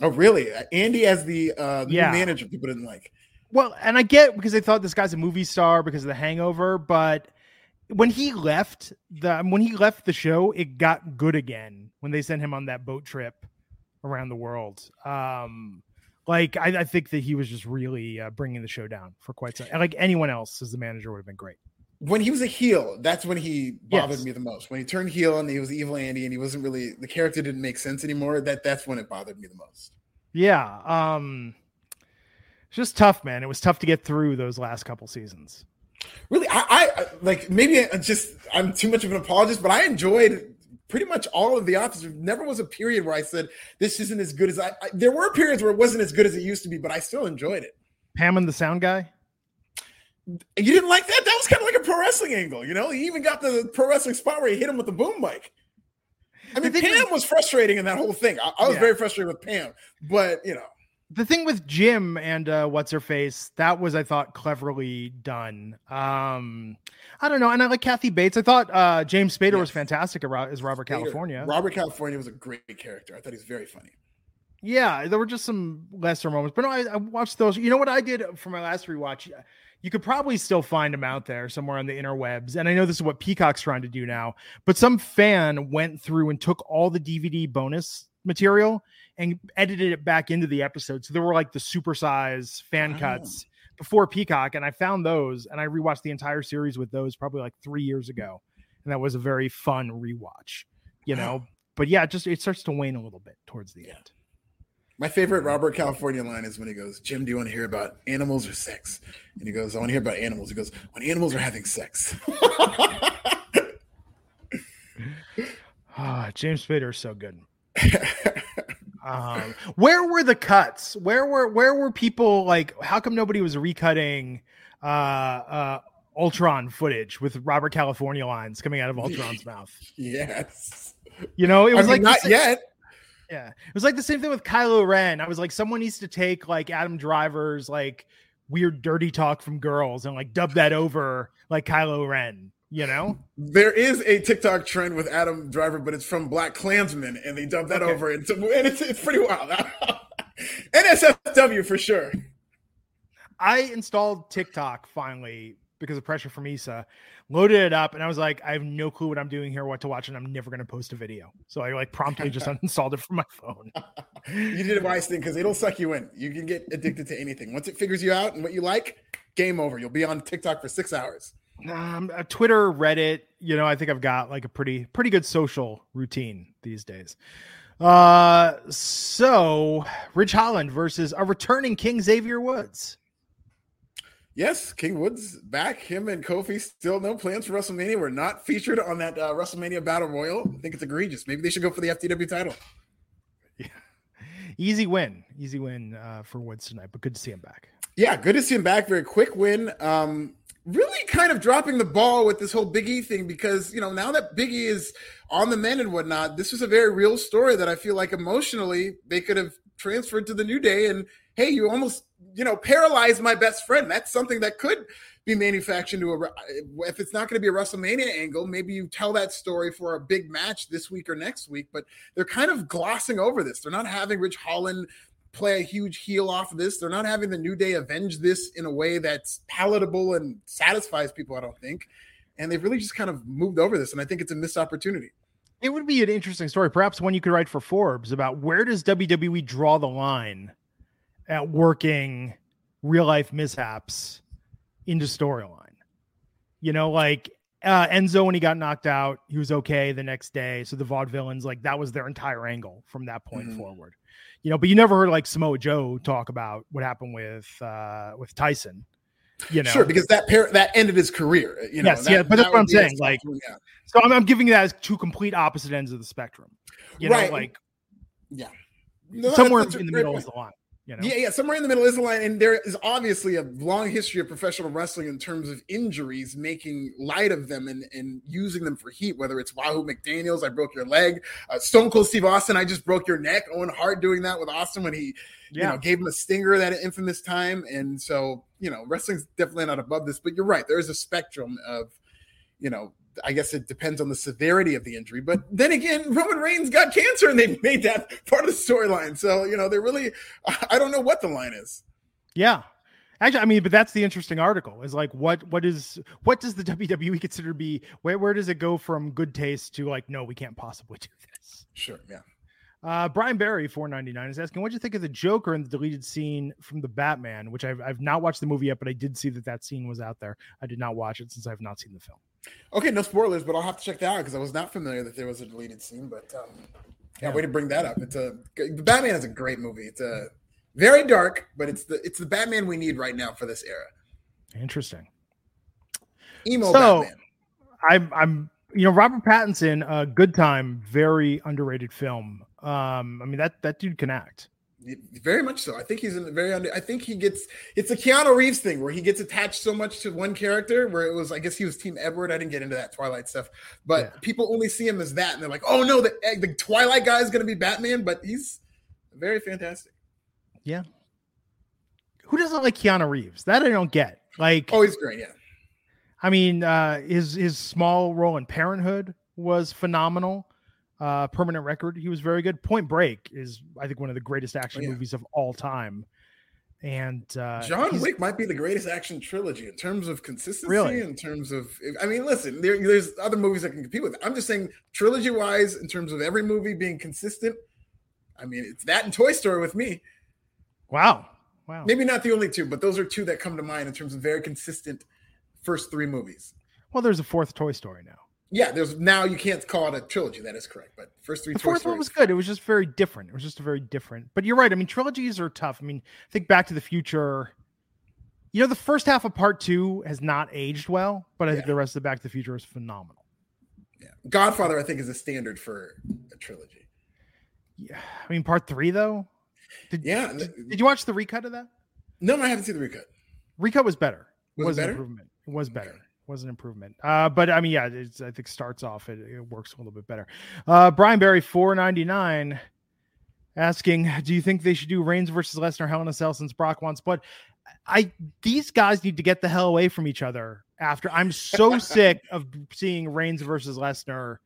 Oh, really? Uh, Andy as the uh, new Yeah. manager, people didn't like. Well, and I get because they thought this guy's a movie star because of the hangover, but when he left the when he left the show, it got good again when they sent him on that boat trip around the world. Um like I, I think that he was just really uh, bringing the show down for quite some. Like anyone else as the manager would have been great. When he was a heel, that's when he bothered Yes. me the most. When he turned heel and he was evil Andy and he wasn't really the character didn't make sense anymore. That that's when it bothered me the most. Yeah, um, it's just tough, man. It was tough to get through those last couple seasons. Really, I, I like maybe I just I'm too much of an apologist, but I enjoyed pretty much all of the office. There never was a period where I said this isn't as good as I, I. There were periods where it wasn't as good as it used to be, but I still enjoyed it. Pam and the sound guy. You didn't like that? That was kind of like a pro wrestling angle, you know. He even got the pro wrestling spot where he hit him with the boom mic. I mean, Pam was frustrating in that whole thing. I, I was Yeah. very frustrated with Pam, but you know, the thing with Jim and uh, what's her face that was I thought cleverly done. Um, I don't know, and I like Kathy Bates. I thought uh, James Spader was fantastic as Robert California. Robert California was a great character. I thought he was very funny. Yeah, there were just some lesser moments, but no, I, I watched those. You know what I did for my last rewatch? You could probably still find them out there somewhere on the interwebs. And I know this is what Peacock's trying to do now, but some fan went through and took all the DVD bonus material and edited it back into the episode. So there were like the supersize fan Oh. cuts before Peacock, and I found those and I rewatched the entire series with those probably like three years ago, and that was a very fun rewatch. You know, but yeah, it just it starts to wane a little bit towards the Yeah. end. My favorite Robert California line is when he goes, Jim, do you want to hear about animals or sex? And he goes, I want to hear about animals. He goes, when animals are having sex. Ah, James Spader is so good. um, where were the cuts? Where were where were people like? How come nobody was recutting uh, uh, Ultron footage with Robert California lines coming out of Ultron's mouth? yes. You know, it I was mean, like not sa- yet. Yeah, it was like the same thing with Kylo Ren. I was like, someone needs to take like Adam Driver's like weird dirty talk from girls and like dub that over like Kylo Ren. You know? There is a TikTok trend with Adam Driver, but it's from BlacKkKlansman, and they dubbed that Okay. over. Into, and it's, it's pretty wild. NSFW for sure. I installed TikTok finally because of pressure from Issa loaded it up, and I was like, I have no clue what I'm doing here, what to watch, and I'm never going to post a video. So I like promptly just uninstalled it from my phone. You did a wise thing because it'll suck you in. You can get addicted to anything. Once it figures you out and what you like, game over. You'll be on TikTok for six hours. Um, uh, Twitter, Reddit, you know, I think I've got like a pretty pretty good social routine these days. Uh, so Ridge Holland versus a returning King Xavier Woods. Yes, King Woods back. Him and Kofi still no plans for WrestleMania. We're not featured on that uh, WrestleMania Battle Royal. I think it's egregious. Maybe they should go for the FTW title. Easy win, easy win uh, for Woods tonight, but good to see him back. Yeah, good to see him back. Very quick win. Um, really kind of dropping the ball with this whole Big E thing because you know now that Big E is on the men and whatnot, this was a very real story that I feel like emotionally they could have transferred to the New Day. And hey, you almost you know paralyzed my best friend. That's something that could be manufactured to a. If it's not going to be a WrestleMania angle, maybe you tell that story for a big match this week or next week. But they're kind of glossing over this. They're not having Ridge Holland play a huge heel off of this. They're not having the New Day avenge this in a way that's palatable and satisfies people, I don't think. And they've really just kind of moved over this. And I think it's a missed opportunity. It would be an interesting story, perhaps one you could write for Forbes about where does WWE draw the line at working real life mishaps into storyline. You know, like uh, Enzo when he got knocked out, he was okay the next day. So the vaudevillains, like that was their entire angle from that point Mhm. forward. You know, but you never heard like Samoa Joe talk about what happened with uh with Tyson. You know, Sure, because that pair that ended his career. You know, Yes, that- yeah, but that's that what I'm would be a saying, like, yeah. so I'm, I'm giving you that as two complete opposite ends of the spectrum. You know, Right. like yeah. No, somewhere in the middle point. is the line. You know, Yeah, yeah, somewhere in the middle is the line, and there is obviously a long history of professional wrestling in terms of injuries, making light of them and, and using them for heat. Whether it's Wahoo McDaniel's, I broke your leg, uh, Stone Cold Steve Austin, I just broke your neck. Owen Hart doing that with Austin when he, you know, gave him a stinger that infamous time. And so, you know, wrestling's definitely not above this, but you're right. There is a spectrum of, you know, I guess it depends on the severity of the injury. But then again, Roman Reigns got cancer and they made that part of the storyline. So, you know, they're really, I don't know what the line is. Yeah. Actually, I mean, but that's the interesting article is like what what is what does the WWE consider to be where where does it go from good taste to like no we can't possibly do this. Sure. Yeah. Uh, Brian Barry, four ninety nine, is asking, "What do you think of the Joker in the deleted scene from the Batman?" Which I've I've not watched the movie yet, but I did see that that scene was out there. I did not watch it since I've not seen the film. Okay. No spoilers, but I'll have to check that out because I was not familiar that there was a deleted scene. But um, yeah, Yeah. way to bring that up. It's a the Batman is a great movie. It's a very dark, but it's the it's the Batman we need right now for this era. Interesting. Emo So- Batman. I'm I'm you know Robert Pattinson, uh, Good Time, very underrated film. Um, I mean that that dude can act. Very much so. I think he's in the very under. I think he gets. It's a Keanu Reeves thing where he gets attached so much to one character. Where it was, I guess he was Team Edward. I didn't get into that Twilight stuff, but Yeah. people only see him as that, and they're like, "Oh no, the the Twilight guy is going to be Batman," but he's very fantastic. Yeah. Who doesn't like Keanu Reeves? That I don't get. Like, Oh, he's great. Yeah. I mean, uh, his his small role in Parenthood was phenomenal. Uh, Permanent Record, he was very good. Point Break is, I think, one of the greatest action Oh, yeah. movies of all time. And uh, John Wick might be the greatest action trilogy in terms of consistency. Really? In terms of, I mean, listen, there, there's other movies that can compete with. it. I'm just saying, trilogy wise, in terms of every movie being consistent. I mean, it's that and Toy Story with me. Wow, wow. Maybe not the only two, but those are two that come to mind in terms of very consistent first three movies. Well, there's a fourth Toy Story now. Yeah, there's now you can't call it a trilogy. That is correct, but first three. The fourth one was good. It was just very different. It was just a very different. But you're right. I mean, trilogies are tough. I mean, think Back to the Future. You know, the first half of Part Two has not aged well, but I think the rest of Back to the Future is phenomenal. Yeah. Godfather, I think, is a standard for a trilogy. Yeah, I mean, Part Three though. Did, Yeah. Did, did you watch the recut of that? No, I haven't seen the recut. Recut was better. Was it was an better? improvement. It was better. Okay. Was an improvement. Uh, but I mean, yeah, it's, I think starts off it, it works a little bit better. Uh, Brian Barry four ninety nine, asking, do you think they should do Reigns versus Lesnar Hell in a Cell since Brock wants But I these guys need to get the hell away from each other. After I'm so sick of seeing Reigns versus Lesnar.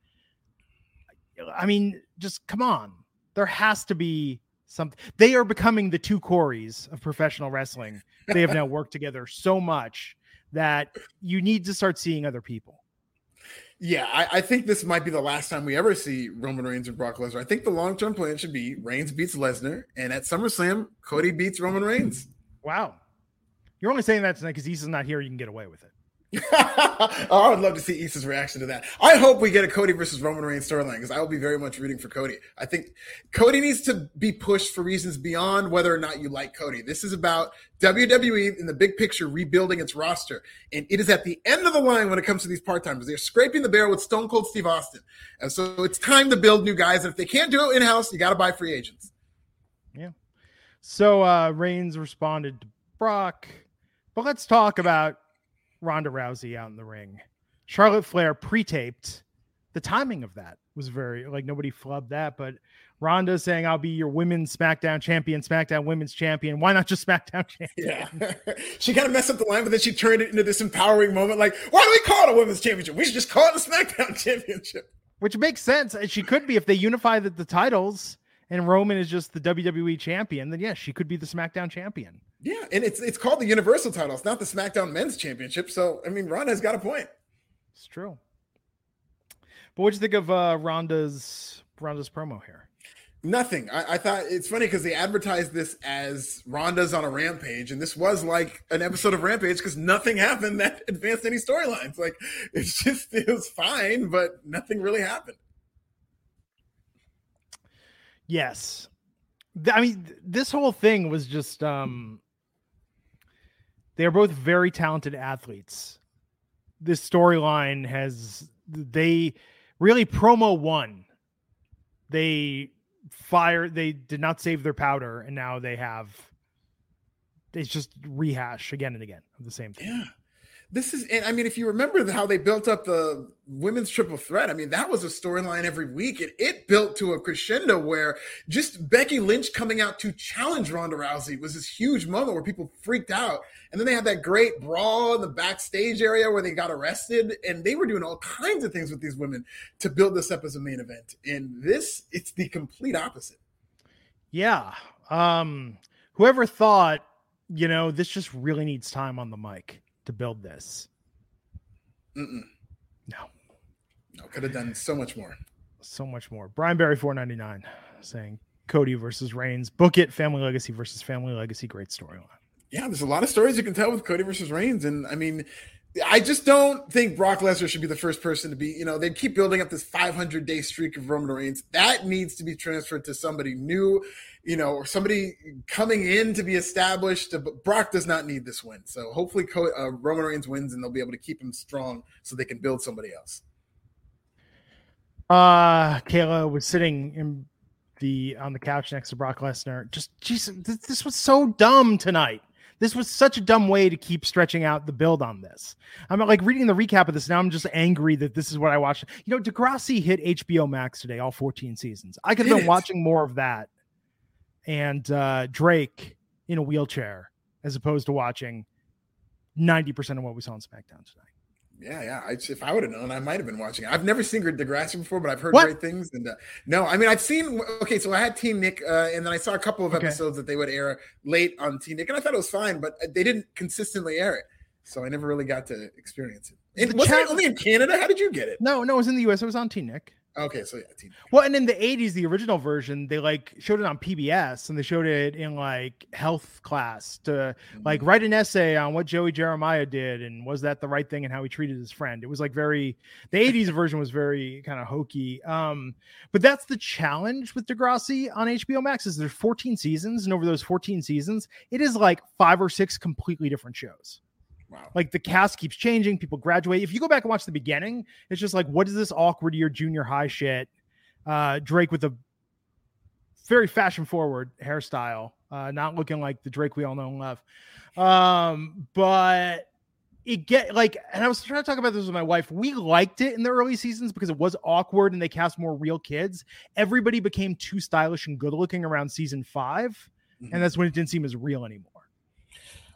I mean, just come on. There has to be something. They are becoming the two Coreys of professional wrestling. They have now worked together so much that you need to start seeing other people. Yeah, I, I think this might be the last time we ever see Roman Reigns and Brock Lesnar. I think the long term plan should be Reigns beats Lesnar, and at SummerSlam, Cody beats Roman Reigns. Wow. You're only saying that tonight because Issa's not here. You can get away with it. I would love to see Issa's reaction to that. I hope we get a Cody versus Roman Reigns storyline because I will be very much rooting for Cody. I think Cody needs to be pushed for reasons beyond whether or not you like Cody. This is about WWE in the big picture rebuilding its roster. And it is at the end of the line when it comes to these part timers. They're scraping the barrel with Stone Cold Steve Austin. And so it's time to build new guys. And if they can't do it in house, you got to buy free agents. Yeah. So uh Reigns responded to Brock. But let's talk about Ronda Rousey out in the ring. Charlotte Flair pre-taped. The timing of that was very like nobody flubbed that, but Ronda saying I'll be your women's SmackDown champion, SmackDown women's champion. Why not just SmackDown champion? Yeah. she kind of messed up the line, but then she turned it into this empowering moment. Like, why do we call it a women's championship? We should just call it a SmackDown championship. Which makes sense. And she could be if they unify the, the titles and Roman is just the WWE champion, then yes, she could be the SmackDown champion. Yeah, and it's it's called the Universal title. It's not the SmackDown Men's Championship. So I mean, Ronda's got a point. It's true. But what do you think of uh Ronda's Ronda's promo here? Nothing. I, I thought it's funny because they advertised this as Ronda's on a rampage, and this was like an episode of Rampage because nothing happened that advanced any storylines. Like it's just it was fine, but nothing really happened. Yes. I mean, this whole thing was just um They are both very talented athletes. This storyline has they really promo one. They fire they did not save their powder and now they have it's just rehash again and again of the same thing. Yeah this is and i mean if you remember how they built up the women's triple threat i mean that was a storyline every week. And it built to a crescendo where just becky lynch coming out to challenge ronda rousey was this huge moment where people freaked out. And then they had that great brawl in the backstage area where they got arrested. And they were doing all kinds of things with these women to build this up as a main event. And this it's the complete opposite. Yeah. Um whoever thought you know this just really needs time on the mic to build this. Mm-mm. No. No, could have done so much more. So much more. Brian Barry 499 saying Cody versus Reigns. Book it, Family Legacy versus Family Legacy. Great storyline. Yeah, there's a lot of stories you can tell with Cody versus Reigns. And I mean, I just don't think Brock Lesnar should be the first person to be, you know, they keep building up this 500 day streak of Roman Reigns. That needs to be transferred to somebody new you know, or somebody coming in to be established. But Brock does not need this win. So hopefully uh, Roman Reigns wins and they'll be able to keep him strong so they can build somebody else. Uh, Kayla was sitting in the on the couch next to Brock Lesnar. Just, Jesus, this, this was so dumb tonight. This was such a dumb way to keep stretching out the build on this. I'm like reading the recap of this now. I'm just angry that this is what I watched. You know, Degrassi hit HBO Max today, all 14 seasons. I could have been watching more of that and uh, Drake in a wheelchair as opposed to watching 90% of what we saw on SmackDown tonight. Yeah, yeah. I, if I would have known, I might have been watching. It. I've never seen Degrassi before, but I've heard what? great things. And uh, no, I mean, I've seen. Okay, so I had Teen Nick, uh, and then I saw a couple of okay. episodes that they would air late on Teen Nick, and I thought it was fine, but they didn't consistently air it, so I never really got to experience it. And was it only in Canada? How did you get it? No, no, it was in the U.S. It was on Teen Nick. Okay, so yeah, TV. Well, and in the '80s, the original version, they like showed it on PBS, and they showed it in like health class to mm-hmm. like write an essay on what Joey Jeremiah did and was that the right thing and how he treated his friend. It was like very the '80s version was very kind of hokey. Um, but that's the challenge with Degrassi on HBO Max is there's 14 seasons, and over those 14 seasons, it is like five or six completely different shows. Wow. Like the cast keeps changing, people graduate. If you go back and watch the beginning, it's just like, what is this awkward year junior high shit? Uh, Drake with a very fashion forward hairstyle, uh, not looking like the Drake we all know and love. Um, but it get like, and I was trying to talk about this with my wife. We liked it in the early seasons because it was awkward and they cast more real kids. Everybody became too stylish and good looking around season 5 mm-hmm. and that's when it didn't seem as real anymore.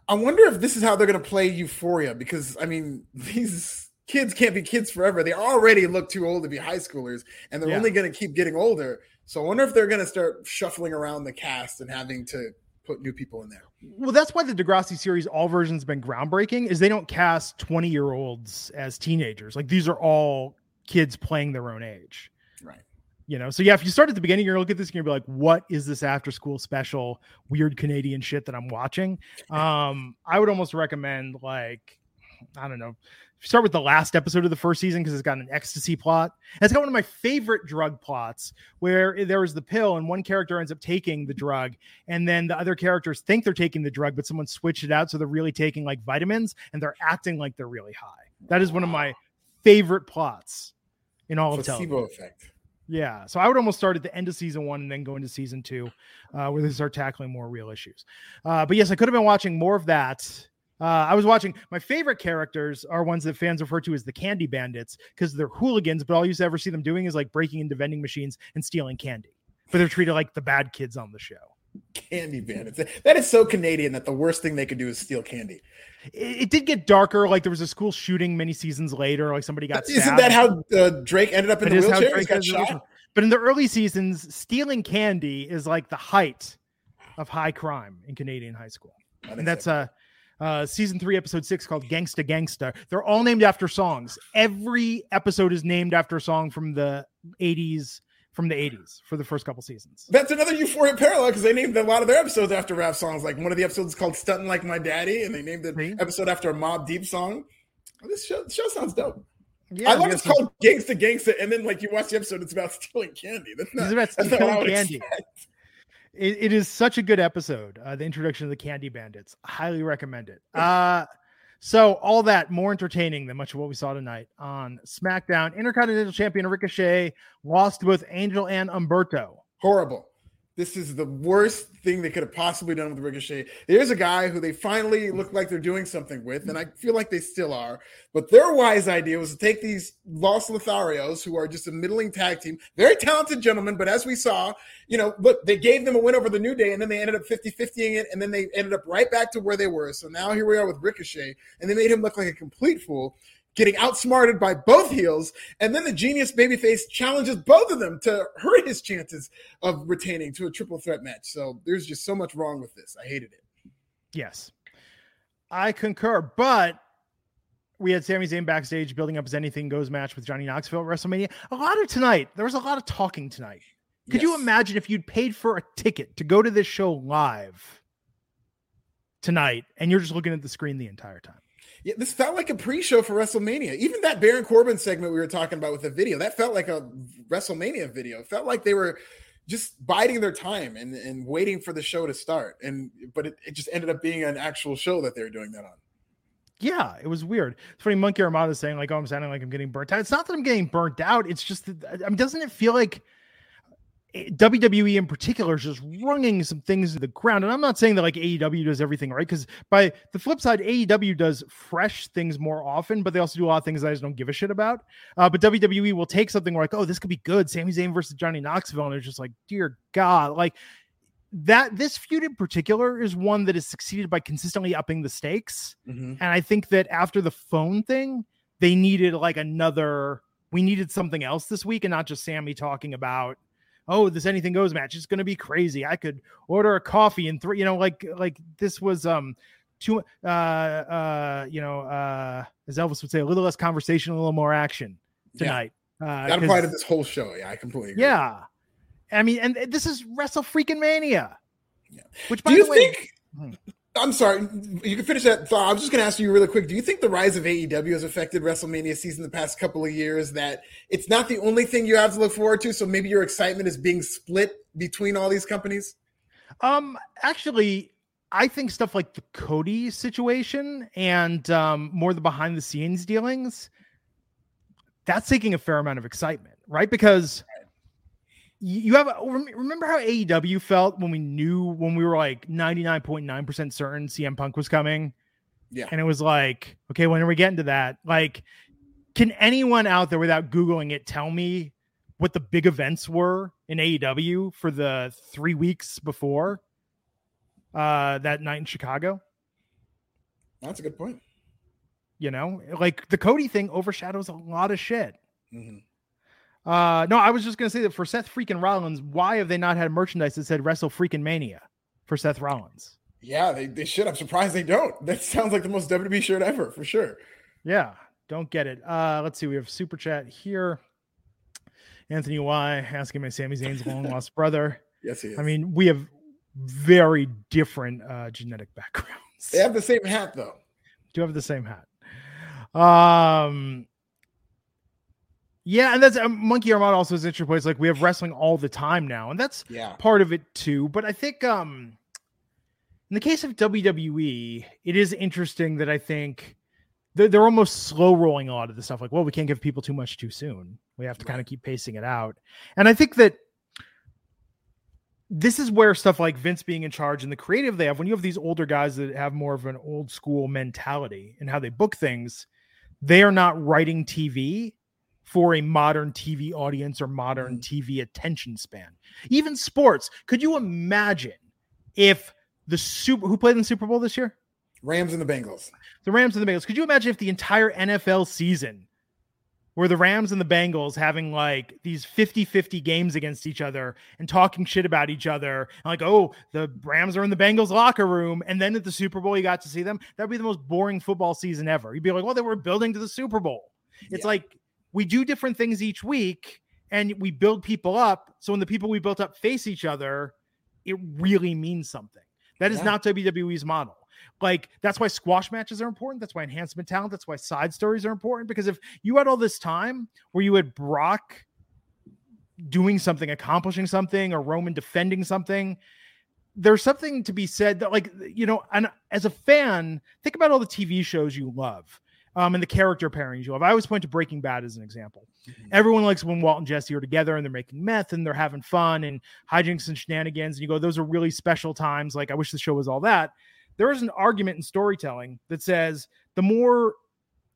I wonder if this is how they're going to play Euphoria because I mean these kids can't be kids forever. They already look too old to be high schoolers, and they're yeah. only going to keep getting older. So I wonder if they're going to start shuffling around the cast and having to put new people in there. Well, that's why the Degrassi series, all versions, have been groundbreaking. Is they don't cast twenty year olds as teenagers. Like these are all kids playing their own age you know? So yeah if you start at the beginning you're gonna look at this and you're gonna be like what is this after school special weird canadian shit that i'm watching? Um i would almost recommend like i don't know start with the last episode of the first season because it's got an ecstasy plot. And it's got one of my favorite drug plots where there was the pill and one character ends up taking the drug and then the other characters think they're taking the drug but someone switched it out so they're really taking like vitamins and they're acting like they're really high. That is one of my favorite plots in all Placebo of television. effect yeah, so I would almost start at the end of season one and then go into season two, uh, where they start tackling more real issues. Uh, but yes, I could have been watching more of that. Uh, I was watching. My favorite characters are ones that fans refer to as the Candy Bandits because they're hooligans, but all you ever see them doing is like breaking into vending machines and stealing candy. But they're treated like the bad kids on the show. Candy bandits. That is so Canadian that the worst thing they could do is steal candy. It, it did get darker. Like there was a school shooting many seasons later. Like somebody got. Isn't that how uh, Drake ended up in it the wheelchair? got shot? But in the early seasons, stealing candy is like the height of high crime in Canadian high school, and that's a. Uh, season three, episode six, called Gangsta Gangsta. They're all named after songs. Every episode is named after a song from the 80s from the 80s for the first couple seasons. That's another Euphoria parallel because they named a lot of their episodes after rap songs. Like one of the episodes is called Stunting Like My Daddy, and they named the See? episode after a Mobb Deep song. This show, this show sounds dope. Yeah, I love it's called Gangsta Gangsta, and then like you watch the episode, it's about stealing candy. That's not, it's about stealing candy. it, it is such a good episode. Uh, the introduction of the Candy Bandits. Highly recommend it. Uh, so all that more entertaining than much of what we saw tonight on SmackDown. Intercontinental Champion Ricochet lost to both Angel and Humberto. Horrible. This is the worst thing they could have possibly done with Ricochet. There's a guy who they finally look like they're doing something with, and I feel like they still are. But their wise idea was to take these Los Lotharios, who are just a middling tag team, very talented gentlemen, but as we saw, you know, look, they gave them a win over the New Day, and then they ended up 50 50ing it, and then they ended up right back to where they were. So now here we are with Ricochet, and they made him look like a complete fool getting outsmarted by both heels, and then the genius babyface challenges both of them to hurt his chances of retaining to a triple threat match. So there's just so much wrong with this. I hated it. Yes, I concur. But we had Sami Zayn backstage building up his anything goes match with Johnny Knoxville at WrestleMania. A lot of tonight, there was a lot of talking tonight. Could yes. you imagine if you'd paid for a ticket to go to this show live tonight and you're just looking at the screen the entire time? Yeah, this felt like a pre-show for WrestleMania. Even that Baron Corbin segment we were talking about with the video, that felt like a WrestleMania video. It felt like they were just biding their time and, and waiting for the show to start. And but it, it just ended up being an actual show that they were doing that on. Yeah, it was weird. It's funny. Monkey Armada saying like, "Oh, I'm sounding like I'm getting burnt out." It's not that I'm getting burnt out. It's just that I mean, doesn't it feel like WWE in particular is just wrunging some things to the ground. And I'm not saying that like AEW does everything right, because by the flip side, AEW does fresh things more often, but they also do a lot of things that I just don't give a shit about. Uh, but WWE will take something like, oh, this could be good, Sami Zayn versus Johnny Knoxville, and it's just like, dear God, like that. This feud in particular is one that has succeeded by consistently upping the stakes, mm-hmm. and I think that after the phone thing, they needed like another. We needed something else this week, and not just Sami talking about oh, this anything goes match. It's going to be crazy. I could order a coffee and three, you know, like, like this was, um, too, uh, uh, you know, uh, as Elvis would say, a little less conversation, a little more action tonight. Yeah. Uh, that applied to this whole show. Yeah, I completely agree. Yeah. I mean, and this is Wrestle Freaking Mania. Yeah. Which, by Do you the way, think, hmm. I'm sorry. You can finish that thought. I was just going to ask you really quick. Do you think the rise of AEW has affected WrestleMania season the past couple of years? That it's not the only thing you have to look forward to. So maybe your excitement is being split between all these companies. Um, actually, I think stuff like the Cody situation and um, more the behind the scenes dealings. That's taking a fair amount of excitement, right? Because you have remember how AEW felt when we knew when we were like 99.9% certain CM Punk was coming? Yeah. And it was like, okay, when are we getting to that? Like, can anyone out there without Googling it tell me what the big events were in AEW for the three weeks before uh that night in Chicago? That's a good point. You know, like the Cody thing overshadows a lot of shit. Mm-hmm. Uh, no, I was just gonna say that for Seth freaking Rollins, why have they not had merchandise that said Wrestle freaking Mania for Seth Rollins? Yeah, they, they should. I'm surprised they don't. That sounds like the most WWE shirt ever for sure. Yeah, don't get it. Uh, let's see. We have super chat here. Anthony Y asking my Sami Zayn's long lost brother. Yes, he is. I mean, we have very different uh, genetic backgrounds. They have the same hat though. Do have the same hat. Um, yeah, and that's um, Monkey Armada also has interesting points. Like we have wrestling all the time now, and that's yeah part of it too. But I think um in the case of WWE, it is interesting that I think they're, they're almost slow rolling a lot of the stuff. Like, well, we can't give people too much too soon. We have to right. kind of keep pacing it out. And I think that this is where stuff like Vince being in charge and the creative they have, when you have these older guys that have more of an old school mentality and how they book things, they are not writing TV for a modern TV audience or modern mm. TV attention span. Even sports. Could you imagine if the Super who played in the Super Bowl this year? Rams and the Bengals. The Rams and the Bengals. Could you imagine if the entire NFL season were the Rams and the Bengals having like these 50-50 games against each other and talking shit about each other and like, oh, the Rams are in the Bengals locker room, and then at the Super Bowl you got to see them. That'd be the most boring football season ever. You'd be like, well, they were building to the Super Bowl. It's yeah. like we do different things each week and we build people up. So when the people we built up face each other, it really means something. That is yeah. not WWE's model. Like that's why squash matches are important. That's why enhancement talent. That's why side stories are important. Because if you had all this time where you had Brock doing something, accomplishing something, or Roman defending something, there's something to be said that like you know and as a fan think about all the tv shows you love um, and the character pairings you love. I always point to Breaking Bad as an example. Mm-hmm. Everyone likes when Walt and Jesse are together and they're making meth and they're having fun and hijinks and shenanigans. And you go, those are really special times. Like, I wish the show was all that. There is an argument in storytelling that says the more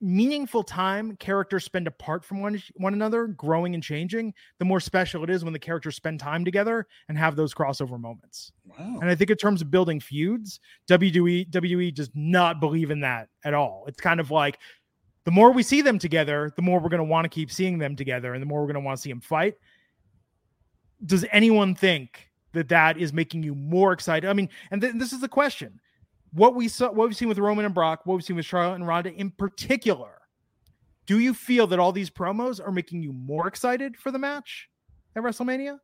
meaningful time characters spend apart from one, one another, growing and changing, the more special it is when the characters spend time together and have those crossover moments. Wow. And I think in terms of building feuds, WWE WWE does not believe in that at all. It's kind of like the more we see them together, the more we're going to want to keep seeing them together, and the more we're going to want to see them fight. Does anyone think that that is making you more excited? I mean, and th- this is the question: what we saw, what we've seen with Roman and Brock, what we've seen with Charlotte and Ronda in particular. Do you feel that all these promos are making you more excited for the match at WrestleMania?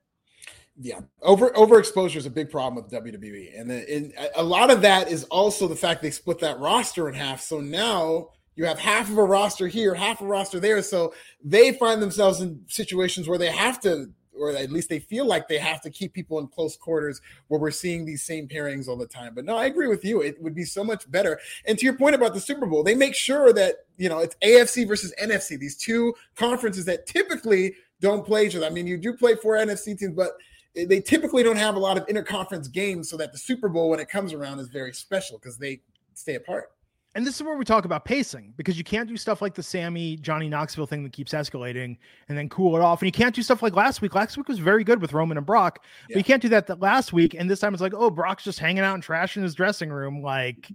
Yeah, over overexposure is a big problem with WWE, and, the, and a lot of that is also the fact they split that roster in half. So now you have half of a roster here, half a roster there. So they find themselves in situations where they have to or at least they feel like they have to keep people in close quarters where we're seeing these same pairings all the time. But no, I agree with you. It would be so much better. And to your point about the Super Bowl, they make sure that, you know, it's AFC versus NFC, these two conferences that typically don't play each other. I mean, you do play four NFC teams, but they typically don't have a lot of interconference games so that the Super Bowl, when it comes around, is very special because they stay apart and this is where we talk about pacing because you can't do stuff like the Sami Johnny Knoxville thing that keeps escalating and then cool it off. And you can't do stuff like last week. Last week was very good with Roman and Brock, yeah. but you can't do that, that last week. And this time it's like, oh, Brock's just hanging out and trashing his dressing room. Like,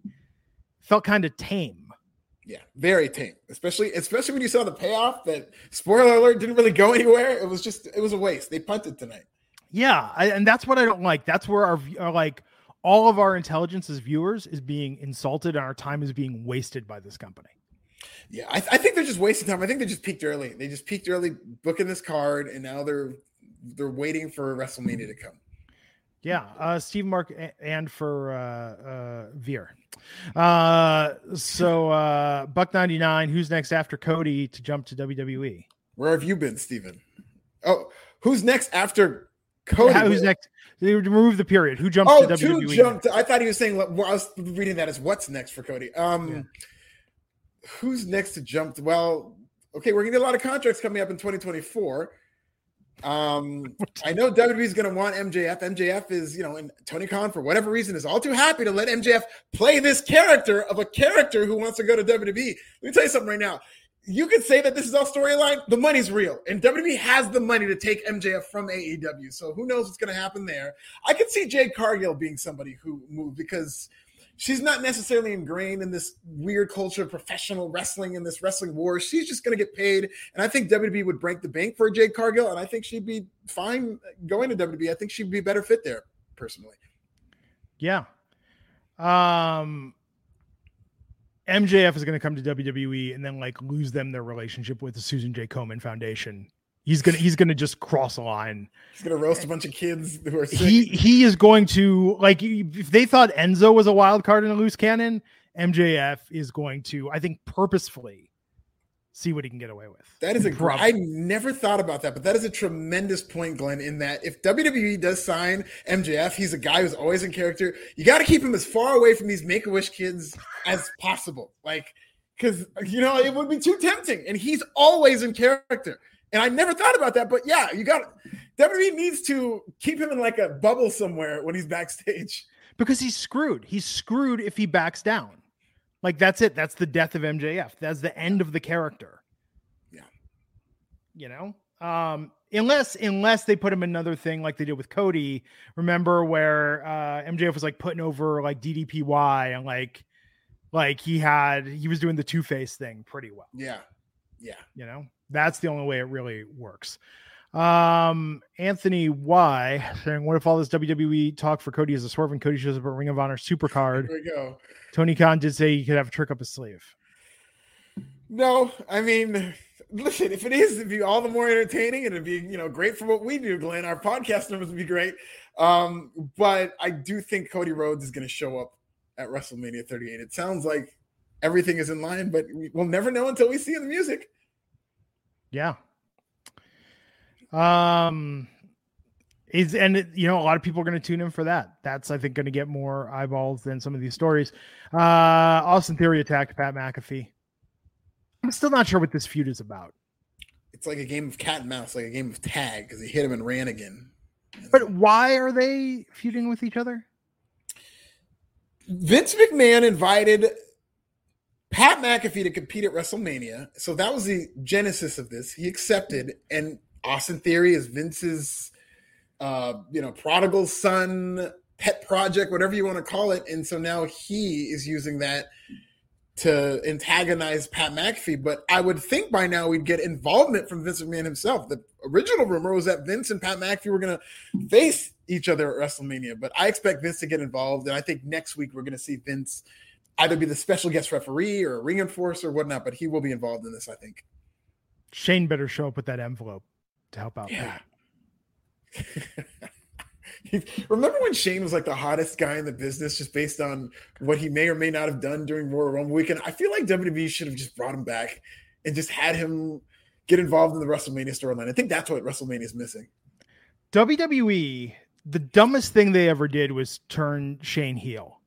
felt kind of tame. Yeah, very tame. Especially, especially when you saw the payoff. That spoiler alert didn't really go anywhere. It was just, it was a waste. They punted tonight. Yeah, I, and that's what I don't like. That's where our, our like all of our intelligence as viewers is being insulted and our time is being wasted by this company. Yeah, I, I, think they're just wasting time. I think they just peaked early. They just peaked early, booking this card, and now they're they're waiting for WrestleMania to come. Yeah, uh, Steve Mark and for uh, uh, Veer. Uh, so uh, Buck ninety nine. Who's next after Cody to jump to WWE? Where have you been, Steven? Oh, who's next after Cody? Yeah, who's next? They remove the period. Who jumps oh, to WWE? Jumped, I thought he was saying. Well, I was reading that as what's next for Cody. Um, yeah. who's next to jump? Well, okay, we're gonna get a lot of contracts coming up in 2024. Um, I know WWE is going to want MJF. MJF is, you know, and Tony Khan, for whatever reason, is all too happy to let MJF play this character of a character who wants to go to WWE. Let me tell you something right now you could say that this is all storyline. The money's real, and WWE has the money to take MJF from AEW. So who knows what's going to happen there? I could see Jade Cargill being somebody who moved because she's not necessarily ingrained in this weird culture of professional wrestling and this wrestling war. She's just going to get paid, and I think WWE would break the bank for Jade Cargill, and I think she'd be fine going to WWE. I think she'd be better fit there, personally. Yeah. Um MJF is going to come to WWE and then like lose them their relationship with the Susan J. Komen Foundation. He's gonna he's gonna just cross a line. He's gonna roast a bunch of kids who are sick. He he is going to like if they thought Enzo was a wild card in a loose cannon, MJF is going to I think purposefully see what he can get away with. That is a great. I never thought about that, but that is a tremendous point, Glenn. In that, if WWE does sign MJF, he's a guy who's always in character. You got to keep him as far away from these Make a Wish kids as possible, like because you know it would be too tempting. And he's always in character. And I never thought about that, but yeah, you got WWE needs to keep him in like a bubble somewhere when he's backstage because he's screwed. He's screwed if he backs down. Like that's it. That's the death of MJF. That's the end of the character. Yeah. You know? Um, unless unless they put him another thing like they did with Cody. Remember where uh MJF was like putting over like DDPY and like like he had he was doing the two face thing pretty well. Yeah. Yeah. You know, that's the only way it really works. Um, Anthony Y saying, What if all this WWE talk for Cody is a swerve and Cody shows up at Ring of Honor super card? Here we go. Tony Khan did say he could have a trick up his sleeve. No, I mean, listen, if it is, it'd be all the more entertaining and it'd be, you know, great for what we do, Glenn. Our podcast numbers would be great. Um, but I do think Cody Rhodes is going to show up at WrestleMania 38. It sounds like everything is in line, but we'll never know until we see the music. Yeah. Um, Is and it, you know a lot of people are going to tune in for that. That's I think going to get more eyeballs than some of these stories. Uh, Austin Theory attacked Pat McAfee. I'm still not sure what this feud is about. It's like a game of cat and mouse, like a game of tag, because he hit him and ran again. But why are they feuding with each other? Vince McMahon invited Pat McAfee to compete at WrestleMania. So that was the genesis of this. He accepted, and Austin Theory is Vince's, uh, you know, prodigal son, pet project, whatever you want to call it. And so now he is using that to antagonize Pat McAfee. But I would think by now we'd get involvement from Vince McMahon himself. The original rumor was that Vince and Pat McAfee were going to face each other at WrestleMania. But I expect Vince to get involved. And I think next week we're going to see Vince either be the special guest referee or a ring enforcer or whatnot. But he will be involved in this, I think. Shane better show up with that envelope to help out. Yeah. Remember when Shane was like the hottest guy in the business just based on what he may or may not have done during Royal Rumble weekend? I feel like WWE should have just brought him back and just had him get involved in the WrestleMania storyline. I think that's what WrestleMania is missing. WWE, the dumbest thing they ever did was turn Shane heel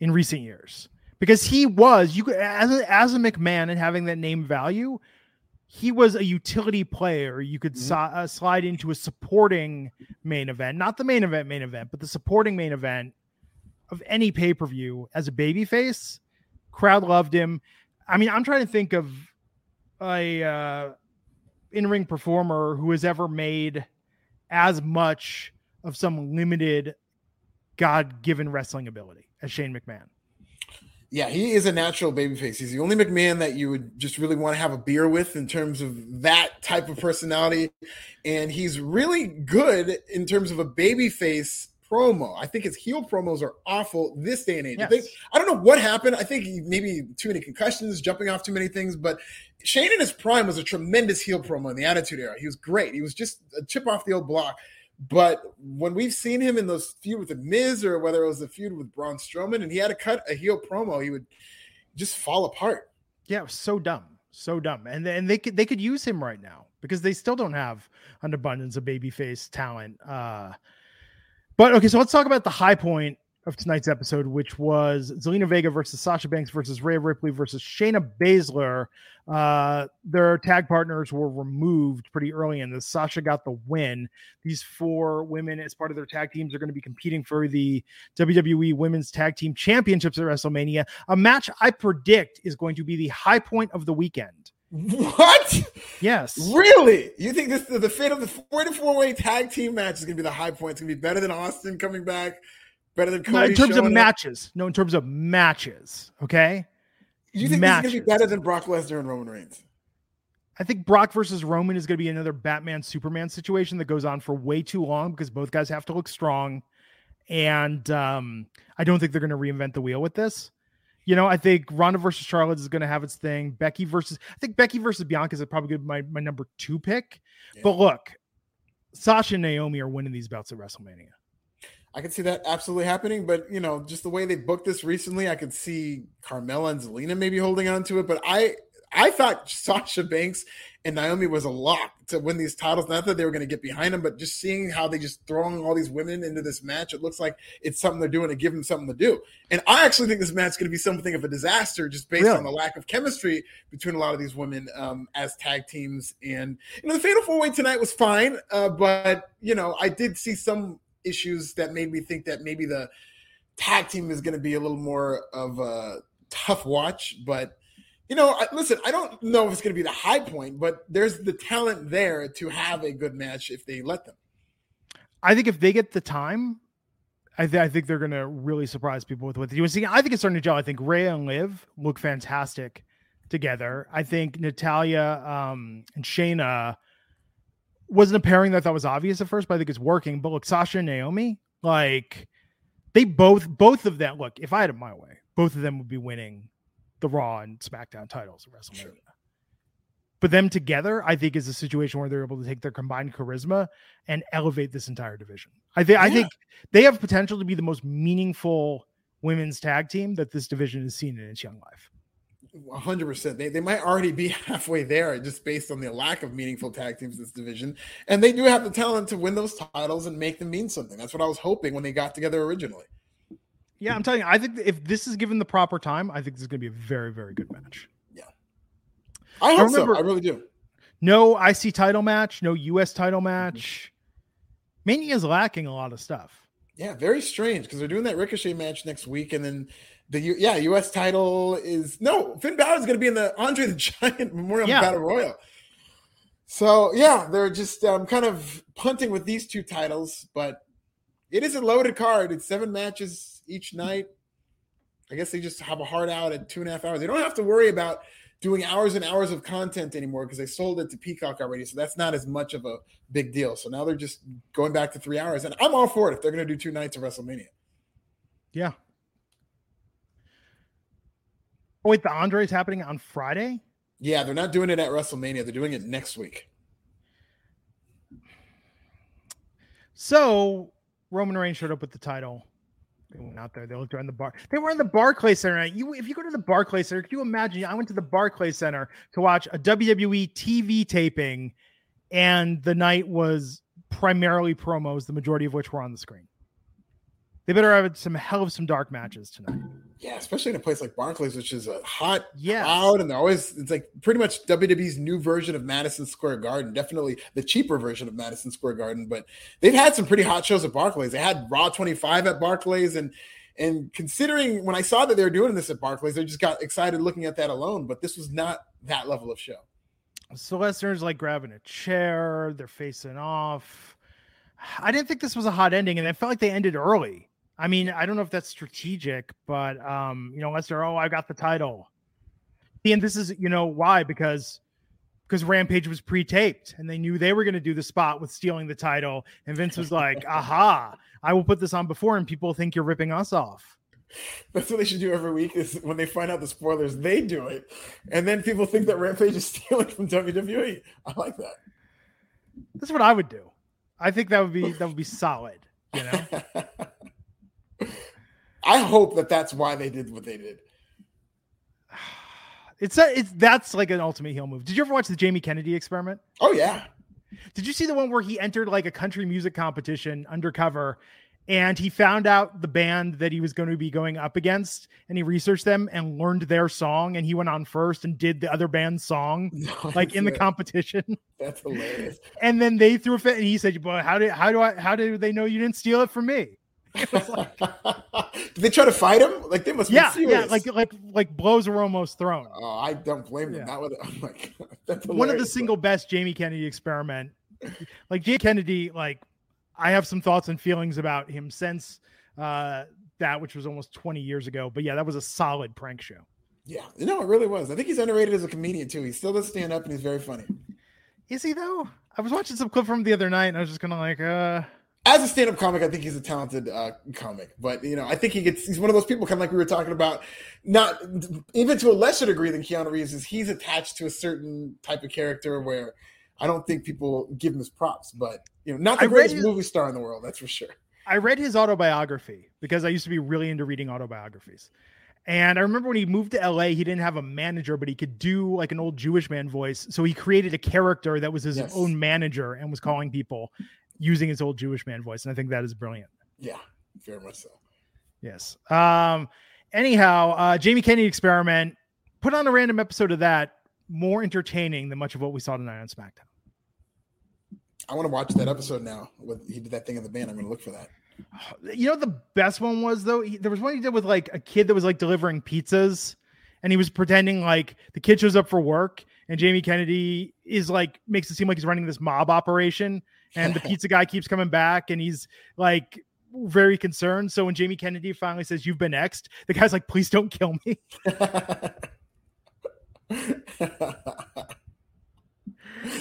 in recent years because he was you as a, as a McMahon and having that name value he was a utility player. You could mm-hmm. so, uh, slide into a supporting main event, not the main event, main event, but the supporting main event of any pay per view as a babyface. Crowd loved him. I mean, I'm trying to think of a uh, in ring performer who has ever made as much of some limited God given wrestling ability as Shane McMahon. Yeah, he is a natural babyface. He's the only McMahon that you would just really want to have a beer with in terms of that type of personality. And he's really good in terms of a babyface promo. I think his heel promos are awful this day and age. Yes. I think I don't know what happened. I think maybe too many concussions, jumping off too many things. But Shane in his prime was a tremendous heel promo in the Attitude Era. He was great. He was just a chip off the old block. But when we've seen him in those feud with the Miz or whether it was a feud with Braun Strowman and he had to cut a heel promo, he would just fall apart. Yeah, so dumb, so dumb. And and they could they could use him right now because they still don't have an abundance of babyface talent. Uh, but okay, so let's talk about the high point of tonight's episode, which was Zelina Vega versus Sasha Banks versus Rhea Ripley versus Shayna Baszler. Uh, their tag partners were removed pretty early in this. Sasha got the win. These four women, as part of their tag teams, are going to be competing for the WWE Women's Tag Team Championships at WrestleMania, a match I predict is going to be the high point of the weekend. What? Yes. Really? You think this the fate of the 44 way tag team match is going to be the high point? It's going to be better than Austin coming back? Better than Cody. No, in terms of matches. Up. No, in terms of matches. Okay. You think matches. going to be better than Brock Lesnar and Roman Reigns? I think Brock versus Roman is going to be another Batman Superman situation that goes on for way too long because both guys have to look strong. And um, I don't think they're going to reinvent the wheel with this. You know, I think Ronda versus Charlotte is going to have its thing. Becky versus, I think Becky versus Bianca is probably my, my number two pick. Yeah. But look, Sasha and Naomi are winning these bouts at WrestleMania. I could see that absolutely happening, but you know, just the way they booked this recently, I could see Carmella and Zelina maybe holding on to it. But I I thought Sasha Banks and Naomi was a lock to win these titles. Not that they were going to get behind them, but just seeing how they just throwing all these women into this match, it looks like it's something they're doing to give them something to do. And I actually think this match is going to be something of a disaster, just based really? on the lack of chemistry between a lot of these women um, as tag teams. And you know, the Fatal Four Way tonight was fine, uh, but you know, I did see some issues that made me think that maybe the tag team is going to be a little more of a tough watch. But you know, listen, I don't know if it's going to be the high point, but there's the talent there to have a good match if they let them. I think if they get the time, I, th- I think they're going to really surprise people with what they do. See, I think it's starting to gel. I think Rhea and Liv look fantastic together. I think Natalya um, and Shayna wasn't a pairing that I thought was obvious at first, but I think it's working. But look, Sasha and Naomi, like they both, both of them. Look, if I had it my way, both of them would be winning the Raw and SmackDown titles at WrestleMania. Sure. But them together, I think, is a situation where they're able to take their combined charisma and elevate this entire division. I think, yeah. I think they have potential to be the most meaningful women's tag team that this division has seen in its young life. Hundred percent. They they might already be halfway there just based on the lack of meaningful tag teams in this division. And they do have the talent to win those titles and make them mean something. That's what I was hoping when they got together originally. Yeah, I'm telling you, I think if this is given the proper time, I think this is going to be a very, very good match. Yeah, I hope remember- so. I really do. No IC title match, no US title mm-hmm. match. Mania is lacking a lot of stuff. Yeah, very strange because they're doing that Ricochet match next week, and then the U- yeah U.S. title is no Finn Balor is going to be in the Andre the Giant Memorial Yeah. Battle Royal. So yeah, they're just um, kind of punting with these two titles, but it is a loaded card. It's seven matches each night. I guess they just have a hard out at two and a half hours. They don't have to worry about doing hours and hours of content anymore because they sold it to Peacock already. So that's not as much of a big deal. So now they're just going back to three hours. And I'm all for it if they're going to do two nights of WrestleMania. Yeah. Oh wait, the Andre's happening on Friday. Yeah, they're not doing it at WrestleMania. They're doing it next week. So Roman Reigns showed up with the title. They went out there. They looked around the bar. They were in the Barclays Center. You, if you go to the Barclays Center, could you imagine? I went to the Barclays Center to watch a WWE TV taping, and the night was primarily promos, the majority of which were on the screen. They better have some hell of some dark matches tonight. Yeah, especially in a place like Barclays, which is a hot yeah. crowd, and they're always it's like pretty much WWE's new version of Madison Square Garden. Definitely the cheaper version of Madison Square Garden, but they've had some pretty hot shows at Barclays. They had Raw 25 at Barclays, and and considering when I saw that they were doing this at Barclays, I just got excited looking at that alone. But this was not that level of show. So Lesnar's like grabbing a chair. They're facing off. I didn't think this was a hot ending, and I felt like they ended early. I mean, I don't know if that's strategic, but um, you know, Lesnar, oh, I got the title. And this is, you know, why? Because because Rampage was pre-taped and they knew they were going to do the spot with stealing the title. And Vince was like, aha, I will put this on before, and people think you're ripping us off. That's what they should do every week. Is when they find out the spoilers, they do it, and then people think that Rampage is stealing from WWE. I like that. That's what I would do. I think that would be that would be solid. You know, I hope that that's why they did what they did. it's a, it's that's like an ultimate heel move. Did you ever watch the Jamie Kennedy experiment? Oh yeah, Did you see the one where he entered like a country music competition undercover and he found out the band that he was going to be going up against and he researched them and learned their song and he went on first and did the other band's song like in the competition That's hilarious. and then they threw a fit and he said boy how did how do I how do they know you didn't steal it from me did they try to fight him? Like they must be yeah serious. yeah like like like blows were almost thrown Oh, I don't blame them. Yeah. That would, oh my god, that's one of the single best Jamie Kennedy experiment. Like Jamie Kennedy, like I have some thoughts and feelings about him since uh that, which was almost 20 years ago. But yeah, that was a solid prank show. Yeah, no, it really was. I think he's underrated as a comedian too. He still does stand up and he's very funny. Is he though? I was watching some clip from him the other night and I was just kind of like, uh As a stand-up comic, I think he's a talented uh, comic. But you know, I think he gets he's one of those people kind of like we were talking about, not even to a lesser degree than Keanu Reeves is he's attached to a certain type of character where I don't think people give him his props. But you know, not the I greatest his- movie star in the world, that's for sure. I read his autobiography because I used to be really into reading autobiographies. And I remember when he moved to LA, he didn't have a manager, but he could do like an old Jewish man voice. So he created a character that was his Yes. own manager and was calling people using his old Jewish man voice. And I think that is brilliant. Yeah, very much so. Yes. Um, anyhow, uh, Jamie Kennedy experiment, put on a random episode of that, more entertaining than much of what we saw tonight on SmackDown. I want to watch that episode now. With he did that thing in the band. I'm going to look for that. You know the best one was though? He, there was one he did with like a kid that was like delivering pizzas and he was pretending like the kid shows up for work and Jamie Kennedy is like makes it seem like he's running this mob operation and the pizza guy keeps coming back and he's like very concerned. So when Jamie Kennedy finally says you've been exed, the guy's like, please don't kill me.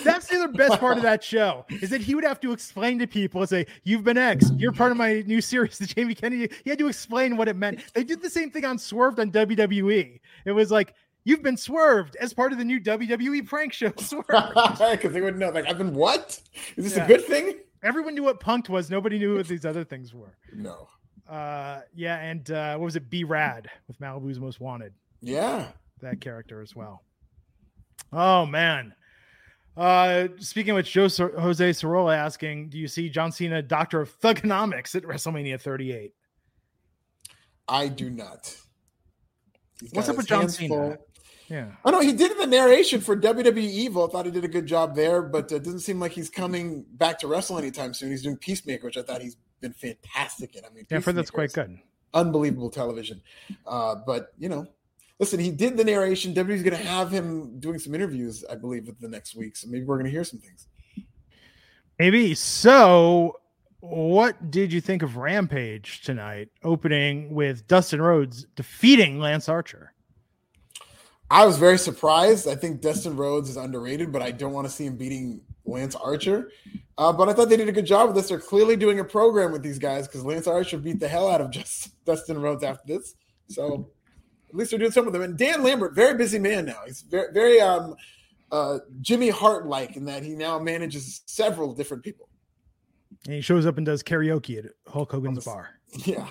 That's the other best part of that show is that he would have to explain to people and say, You've been X. You're part of my new series, the Jamie Kennedy. He had to explain what it meant. They did the same thing on Swerved on WWE. It was like, You've been swerved as part of the new WWE prank show, Swerved. Because they wouldn't know. Like, I've been what? Is this Yeah. a good thing? Everyone knew what punked was. Nobody knew what these other things were. No. Uh, yeah, and uh, what was it? B-Rad with Malibu's Most Wanted. Yeah. that character as well. Oh man. Uh, speaking of which, Joe Sor- Jose Sorolla asking, "Do you see John Cena, Doctor of Thuganomics, at WrestleMania 38?" I do not. He's What's up with John Cena? Full. Yeah. I know he did the narration for WWE Evil. I thought he did a good job there, but it doesn't seem like he's coming back to wrestle anytime soon. He's doing Peacemaker, which I thought he's been fantastic in. I mean, yeah, for that's quite good. Unbelievable television. Uh, but you know, listen, he did the narration. WWE's going to have him doing some interviews, I believe, with the next week. So maybe we're going to hear some things. Maybe. So, what did you think of Rampage tonight, opening with Dustin Rhodes defeating Lance Archer? I was very surprised. I think Dustin Rhodes is underrated, but I don't want to see him beating Lance Archer. Uh, but I thought they did a good job with this. They're clearly doing a program with these guys because Lance Archer beat the hell out of just Dustin Rhodes after this. So at least they're doing some of them. And Dan Lambert, very busy man now. He's very, very um, uh, Jimmy Hart like in that he now manages several different people. And he shows up and does karaoke at Hulk Hogan's bar. Yeah.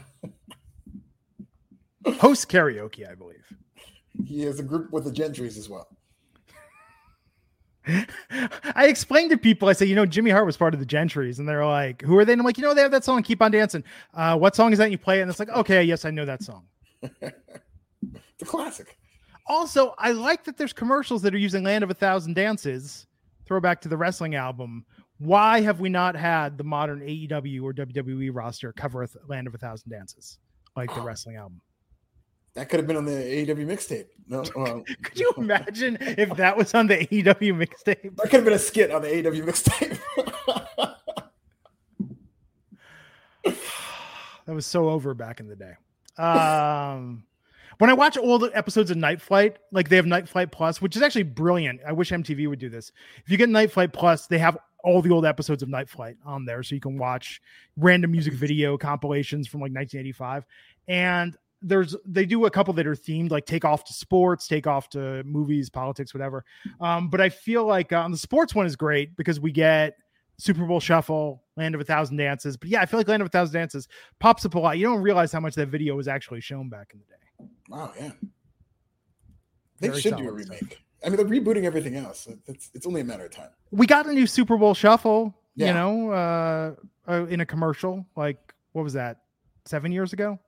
Host karaoke, I believe. He has a group with the Gentrys as well. I explained to people, I say, you know, Jimmy Hart was part of the Gentrys, and they're like, who are they? And I'm like, you know, they have that song, Keep On Dancing. Uh, what song is that? And you play it, and it's like, okay, yes, I know that song. the classic. Also, I like that there's commercials that are using Land of a Thousand Dances, throwback to the wrestling album. Why have we not had the modern AEW or WWE roster cover Land of a Thousand Dances like the wrestling album? That could have been on the AEW mixtape. No, uh, could you imagine if that was on the AEW mixtape? That could have been a skit on the AEW mixtape. that was so over back in the day. Um, when I watch all the episodes of Night Flight, like they have Night Flight Plus, which is actually brilliant. I wish MTV would do this. If you get Night Flight Plus, they have all the old episodes of Night Flight on there, so you can watch random music video compilations from like 1985. And there's they do a couple that are themed like take off to sports take off to movies politics whatever. Um but i feel like uh, the sports one is great because we get super bowl shuffle land of a thousand dances. But yeah i feel like land of a thousand dances pops up a lot. You don't realize how much that video was actually shown back in the day. Wow yeah. They Very should do a remake stuff. i mean they're rebooting everything else. It's, it's only a matter of time. We got a new super bowl shuffle yeah. you know uh, uh in a commercial like what was that seven years ago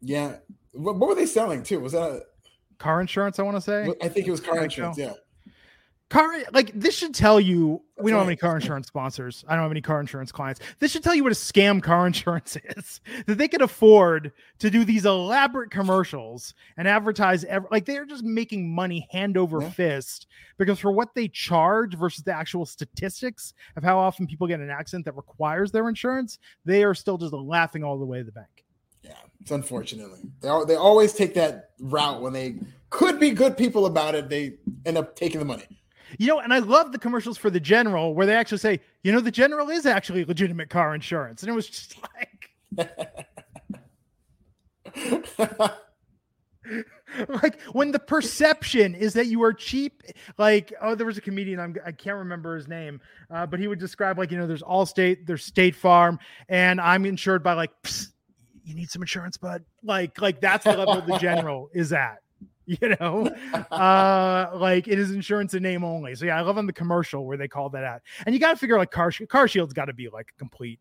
yeah. What, what were they selling too? Was that a, car insurance? I want to say. I think it was car insurance. Yeah. Car like this should tell you That's we don't right. have any car insurance sponsors. I don't have any car insurance clients. This should tell you what a scam car insurance is. that they could afford to do these elaborate commercials and advertise every, like they're just making money hand over yeah. fist because for what they charge versus the actual statistics of how often people get an accident that requires their insurance, they are still just laughing all the way to the bank. It's unfortunately they they always take that route when they could be good people about it. They end up taking the money. You know, and I love the commercials for the general where they actually say, you know, the general is actually legitimate car insurance, and it was just like. like when the perception is that you are cheap like oh there was a comedian I'm, i can't remember his name uh, but he would describe like you know there's allstate there's state farm and i'm insured by like you need some insurance, bud. Like, like that's the level the general is at. You know, uh, like it is insurance in name only. So yeah, I love on the commercial where they call that out. And you got to figure like car CarShield's got to be like a complete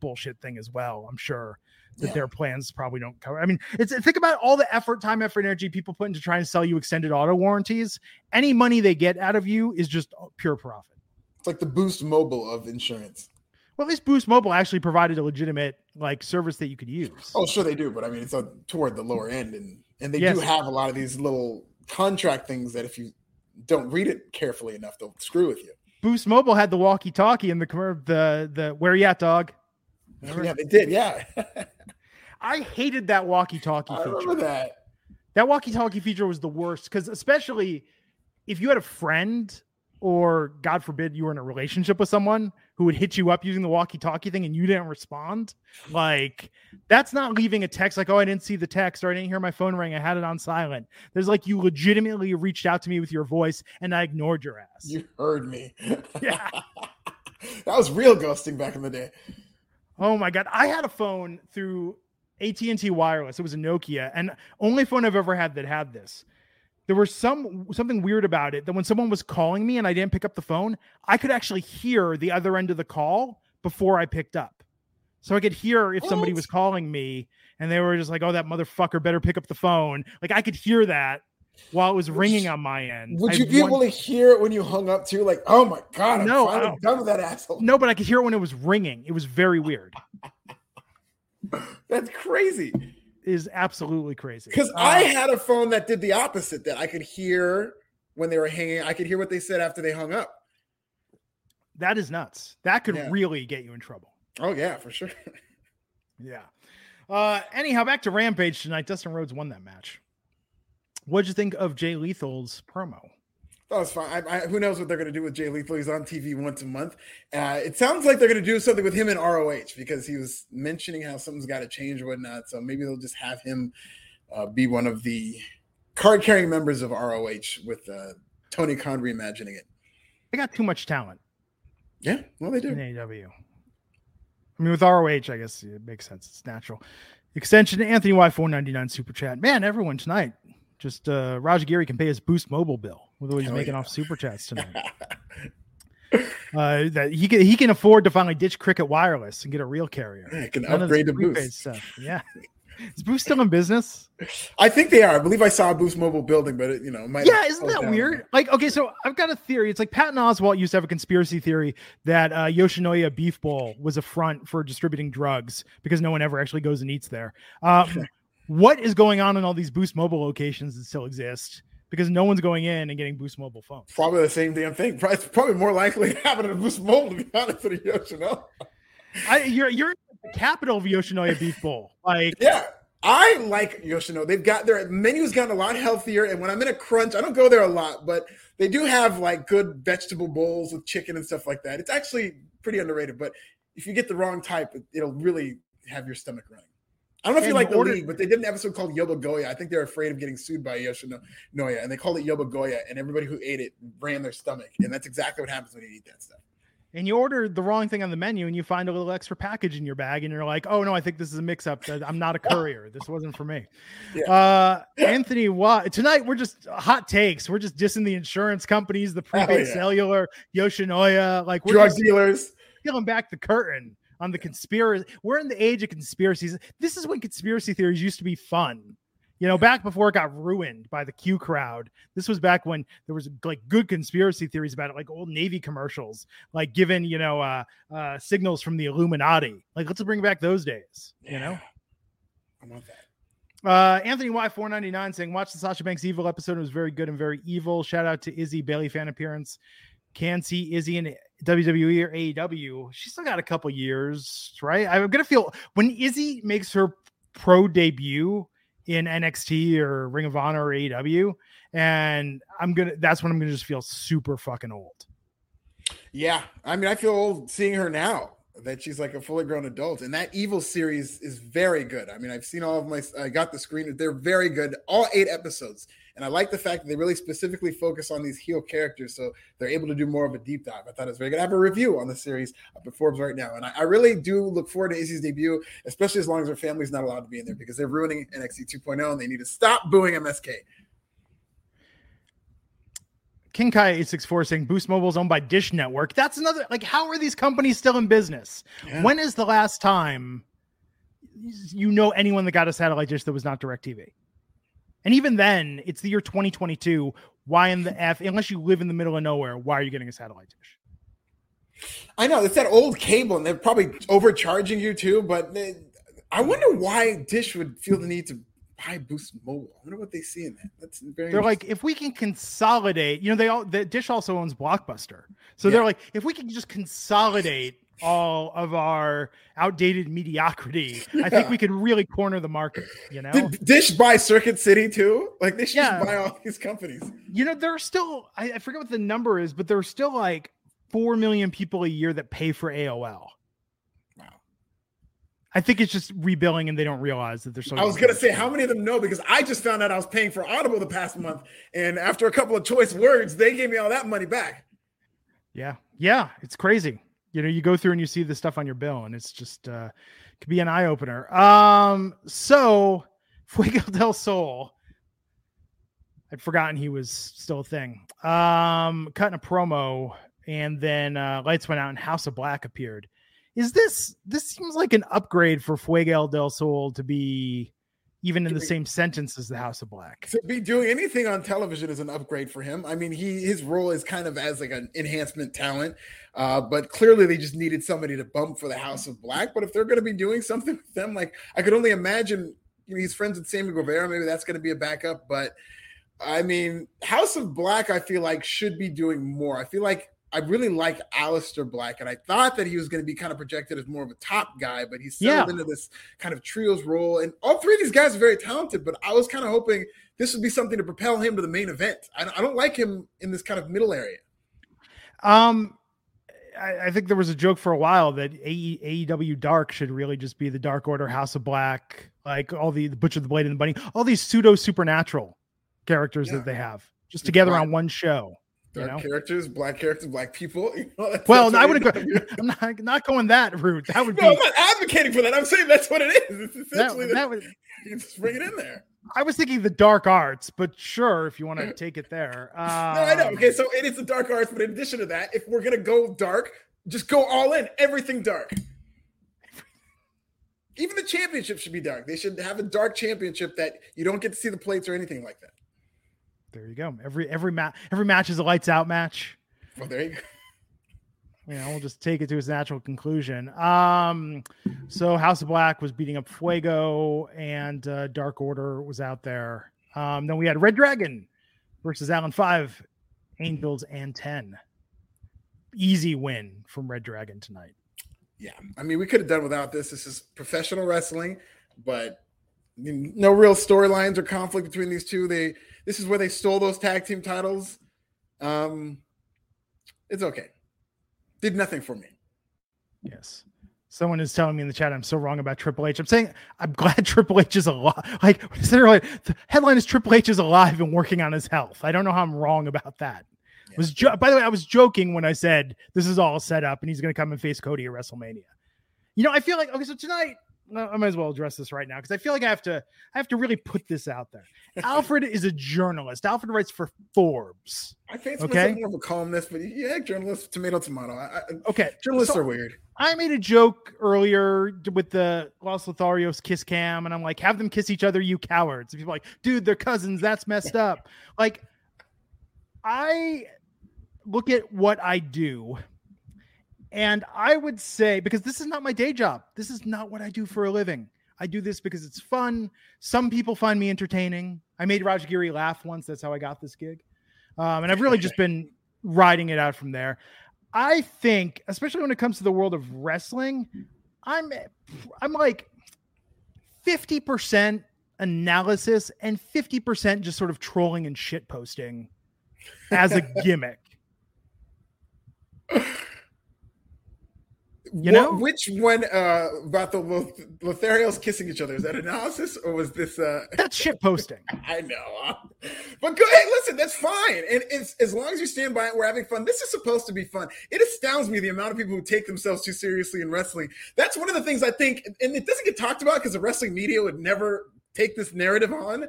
bullshit thing as well. I'm sure that yeah. their plans probably don't cover. I mean, it's think about all the effort, time, effort, energy people put into trying to sell you extended auto warranties. Any money they get out of you is just pure profit. It's like the Boost Mobile of insurance. Well, at least Boost Mobile actually provided a legitimate like service that you could use. Oh, sure they do, but I mean it's a, toward the lower end, and and they yes. do have a lot of these little contract things that if you don't read it carefully enough, they'll screw with you. Boost Mobile had the walkie-talkie and the the the where you at, dog? Remember? Yeah, they did. Yeah. I hated that walkie-talkie I feature. remember that. That walkie-talkie feature was the worst because especially if you had a friend or God forbid you were in a relationship with someone who would hit you up using the walkie-talkie thing and you didn't respond, like that's not leaving a text like, "Oh, I didn't see the text or I didn't hear my phone ring. I had it on silent." There's like you legitimately reached out to me with your voice and I ignored your ass. You heard me. Yeah. that was real ghosting back in the day. Oh my god, I had a phone through AT&T wireless. It was a Nokia and only phone I've ever had that had this there was some something weird about it that when someone was calling me and I didn't pick up the phone, I could actually hear the other end of the call before I picked up. So I could hear if somebody was calling me and they were just like, "Oh, that motherfucker better pick up the phone." Like I could hear that while it was ringing on my end. Would I you be won- able to hear it when you hung up too? Like, oh my god, I'm No, finally done with that asshole. No, but I could hear it when it was ringing. It was very weird. That's crazy. It is absolutely crazy. Because Uh, I had a phone that did the opposite. That I could hear when they were hanging. I could hear what they said after they hung up. that is nuts. That could Yeah. really get you in trouble. Oh yeah, for sure. Yeah. Uh, anyhow, back to Rampage tonight. Dustin Rhodes won that match. What'd you think of Jay Lethal's promo? That was fine. I, I, who knows what they're going to do with Jay Lethal? He's on TV once a month. Uh, it sounds like they're going to do something with him in ROH because he was mentioning how something's got to change or whatnot. So maybe they'll just have him uh, be one of the card carrying members of ROH with uh, Tony Khan reimagining it. They got too much talent Yeah, well, they do. in AEW. I mean, with ROH, I guess it makes sense. It's natural. Extension to Anthony Y four ninety nine super chat. Man, everyone tonight. Just uh Raj Giri can pay his Boost Mobile bill with what he's Hell making yeah. off super chats tonight. uh, that he can he can afford to finally ditch Cricket Wireless and get a real carrier. I can None upgrade to Boost. Stuff. Yeah, is Boost still in business? I think they are. I believe I saw a Boost Mobile building, but it, you know, might Yeah, isn't that down. weird? Like, okay, so I've got a theory. It's like Patton Oswalt used to have a conspiracy theory that uh, Yoshinoya Beef Bowl was a front for distributing drugs because no one ever actually goes and eats there. Um, what is going on in all these Boost Mobile locations that still exist? Because no one's going in and getting Boost Mobile phones. Probably the same damn thing. Probably, it's probably more likely to happen at a Boost Mobile, to be honest with you, Yoshino. I, you're you're the capital of Yoshinoya Beef Bowl. Like, Yeah, I like Yoshino. They've got their menu's gotten a lot healthier, and when I'm in a crunch, I don't go there a lot, but they do have like good vegetable bowls with chicken and stuff like that. It's actually pretty underrated, but if you get the wrong type, it, it'll really have your stomach running. I don't know if And you like you the league, but they did an episode called Yobogoya. I think they're afraid of getting sued by Yoshinoya, and they called it Yobogoya, and everybody who ate it ran their stomach, and that's exactly what happens when you eat that stuff. and you ordered the wrong thing on the menu and you find a little extra package in your bag and you're like, oh no, I think this is a mix up. I'm not a courier. This wasn't for me. Yeah. Uh, Anthony, what tonight we're just hot takes. We're just dissing the insurance companies, the prepaid yeah. cellular, Yoshinoya. Like we're Drug dealers. peeling back the curtain on the conspiracy. We're in the age of conspiracies. This is when conspiracy theories used to be fun. You know, back before it got ruined by the Q crowd. This was back when there was like good conspiracy theories about it, like old Navy commercials, like given, you know, uh, uh, signals from the Illuminati. Like, let's bring back those days, you know? I want that. Uh, Anthony Y499 saying, watch the Sasha Banks Evil episode. It was very good and very evil. Shout out to Izzy Bayley fan appearance. Can see Izzy in WWE or AEW. She's still got a couple years, right? I'm gonna feel when Izzy makes her pro debut in NXT or Ring of Honor or AEW, and I'm gonna that's when I'm gonna just feel super fucking old. Yeah, I mean, I feel old seeing her now that she's like a fully grown adult, and that Evil series is very good. I mean, I've seen all of my, I got the screen; they're very good, all eight episodes, and I like the fact that they really specifically focus on these heel characters, so they're able to do more of a deep dive. I thought it was very good. I have a review on the series uh, up at Forbes right now, and I, I really do look forward to Izzy's debut, especially as long as her family's not allowed to be in there because they're ruining NXT 2.0, and they need to stop booing MSK. King Kai 864 saying Boost Mobile is owned by Dish Network. That's another like how are these companies still in business? Yeah. When is the last time you know anyone that got a satellite dish that was not DirecTV? And even then, it's the year 2022. Why in the F, unless you live in the middle of nowhere, why are you getting a satellite dish? I know it's that old cable, and they're probably overcharging you too. But they, I wonder why Dish would feel the need to buy Boost Mobile. I wonder what they see in that. That's very. They're like, if we can consolidate, you know, they all the Dish also owns Blockbuster. So they're like, if we can just consolidate all of our outdated mediocrity, I think we could really corner the market, you know? Did Dish buy Circuit City too? Like they should Yeah. just buy all these companies. you know, there are still I, I forget what the number is, but there are still like four million people a year that pay for AOL. Wow. I think it's just rebilling and they don't realize that they're so I was gonna say how many of them know because I just found out I was paying for Audible the past month, and after a couple of choice words, they gave me all that money back. Yeah. Yeah. It's crazy. You know, you go through and you see the stuff on your bill, and it's just uh could be an eye opener. Um, so Fuego del Sol. I'd forgotten he was still a thing. Um, cutting a promo, and then uh, lights went out, and House of Black appeared. Is this this seems like an upgrade for Fuego del Sol to be even in the same sentence as the House of Black? To be doing anything on television is an upgrade for him. I mean, he his role is kind of as like an enhancement talent, uh, but clearly they just needed somebody to bump for the House of Black. But if they're going to be doing something with them, like I could only imagine. You know, he's friends with Sammy Guevara. Maybe that's going to be a backup, but I mean, House of Black, I feel like should be doing more. I feel like I really like Aleister Black, and I thought that he was going to be kind of projected as more of a top guy, but he's settled yeah. into this kind of trios role. And all three of these guys are very talented, but I was kind of hoping this would be something to propel him to the main event. I, I don't like him in this kind of middle area. Um, I, I, think there was a joke for a while that AEW Dark should really just be the Dark Order, House of Black, like all the, the Butcher, the Blade, and the Bunny, all these pseudo supernatural characters yeah. that they have just together on one show. Dark know? characters, black characters, black people. You know, well, I would go. I'm not, not going that route. That would no, be. I'm not advocating for that. I'm saying that's what it is. It's essentially that, that would. You just bring it in there. I was thinking the dark arts, but sure, if you want to take it there. Um, no, I know. Okay, so it is the dark arts, but in addition to that, if we're gonna go dark, just go all in. Everything dark. Even the championship should be dark. They should have a dark championship that you don't get to see the plates or anything like that. There you go. Every every match every match is a lights out match. Well, there you go. You know, we'll just take it to its natural conclusion. Um, so House of Black was beating up Fuego, and uh, Dark Order was out there. Um, then we had Red Dragon versus Alan Five, Angels and Ten. Easy win from Red Dragon tonight. Yeah, I mean, we could have done without this. This is professional wrestling, but no real storylines or conflict between these two. They this is where they stole those tag team titles. Um, it's okay. Did nothing for me. Yes. Someone is telling me in the chat I'm so wrong about Triple H. I'm saying I'm glad Triple H is alive. Like the headline is Triple H is alive and working on his health. I don't know how I'm wrong about that. Yeah. Was jo- by the way, I was joking when I said this is all set up and he's going to come and face Cody at WrestleMania. You know, I feel like okay, so tonight I might as well address this right now because I feel like I have to I have to really put this out there. Alfred is a journalist. Alfred writes for Forbes. I fancy okay? myself more of a columnist, but yeah, journalist, tomato, tomato. I, okay, journalists so are weird. I made a joke earlier with the Los Lotharios kiss cam, and I'm like, have them kiss each other, you cowards. And people like, dude, they're cousins. That's messed up. like, I look at what I do and I would say, because this is not my day job, this is not what I do for a living. I do this because it's fun. Some people find me entertaining. I made Raj Giri laugh once. That's how I got this gig. Um, and I've really just been riding it out from there. I think, especially when it comes to the world of wrestling, I'm I'm like 50% analysis and 50% just sort of trolling and shit posting as a gimmick. You know which one uh, about the Lotharios kissing each other? Is that analysis or was this? Uh... That's shit posting. I know, but go ahead. Listen, that's fine. And it's, as long as you stand by it, we're having fun. This is supposed to be fun. It astounds me the amount of people who take themselves too seriously in wrestling. That's one of the things I think, and it doesn't get talked about because the wrestling media would never take this narrative on.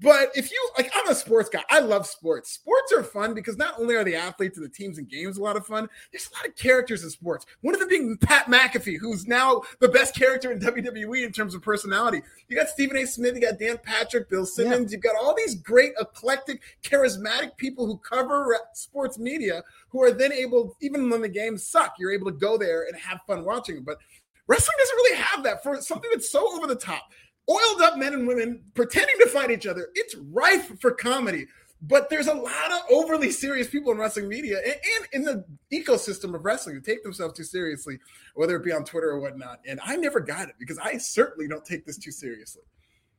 But if you like, I'm a sports guy. I love sports. Sports are fun because not only are the athletes and the teams and games a lot of fun, there's a lot of characters in sports. One of them being Pat McAfee, who's now the best character in WWE in terms of personality. You got Stephen A. Smith, you got Dan Patrick, Bill Simmons. Yeah. You've got all these great, eclectic, charismatic people who cover sports media who are then able, even when the games suck, you're able to go there and have fun watching But wrestling doesn't really have that for something that's so over the top oiled up men and women pretending to fight each other. It's rife for comedy. But there's a lot of overly serious people in wrestling media and, and, in the ecosystem of wrestling who take themselves too seriously, whether it be on Twitter or whatnot. And I never got it because I certainly don't take this too seriously.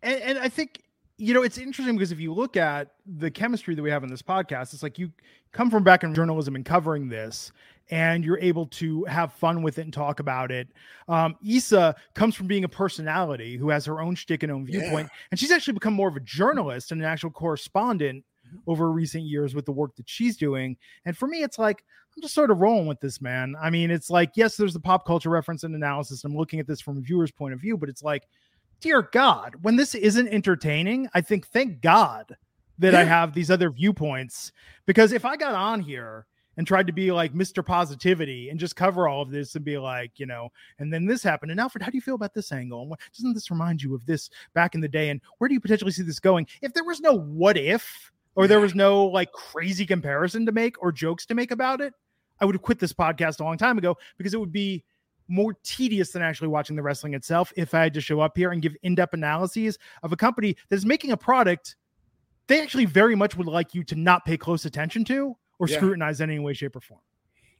And, and I think you know, it's interesting because if you look at the chemistry that we have in this podcast, it's like you come from back in journalism and covering this, and you're able to have fun with it and talk about it. Um, Issa comes from being a personality who has her own shtick and own viewpoint, yeah. and she's actually become more of a journalist and an actual correspondent over recent years with the work that she's doing. And for me, it's like I'm just sort of rolling with this, man. I mean, it's like yes, there's the pop culture reference and analysis. I'm looking at this from a viewer's point of view, but it's like, dear God, when this isn't entertaining, I think thank God that I have these other viewpoints because if I got on here and tried to be like Mr. Positivity and just cover all of this and be like, you know, and then this happened. And Alfred, how do you feel about this angle? And what doesn't this remind you of this back in the day? And where do you potentially see this going? If there was no what if, or there was no like crazy comparison to make or jokes to make about it, I would have quit this podcast a long time ago because it would be more tedious than actually watching the wrestling itself if I had to show up here and give in-depth analyses of a company that is making a product they actually very much would like you to not pay close attention to or Yeah. scrutinize in any way, shape, or form.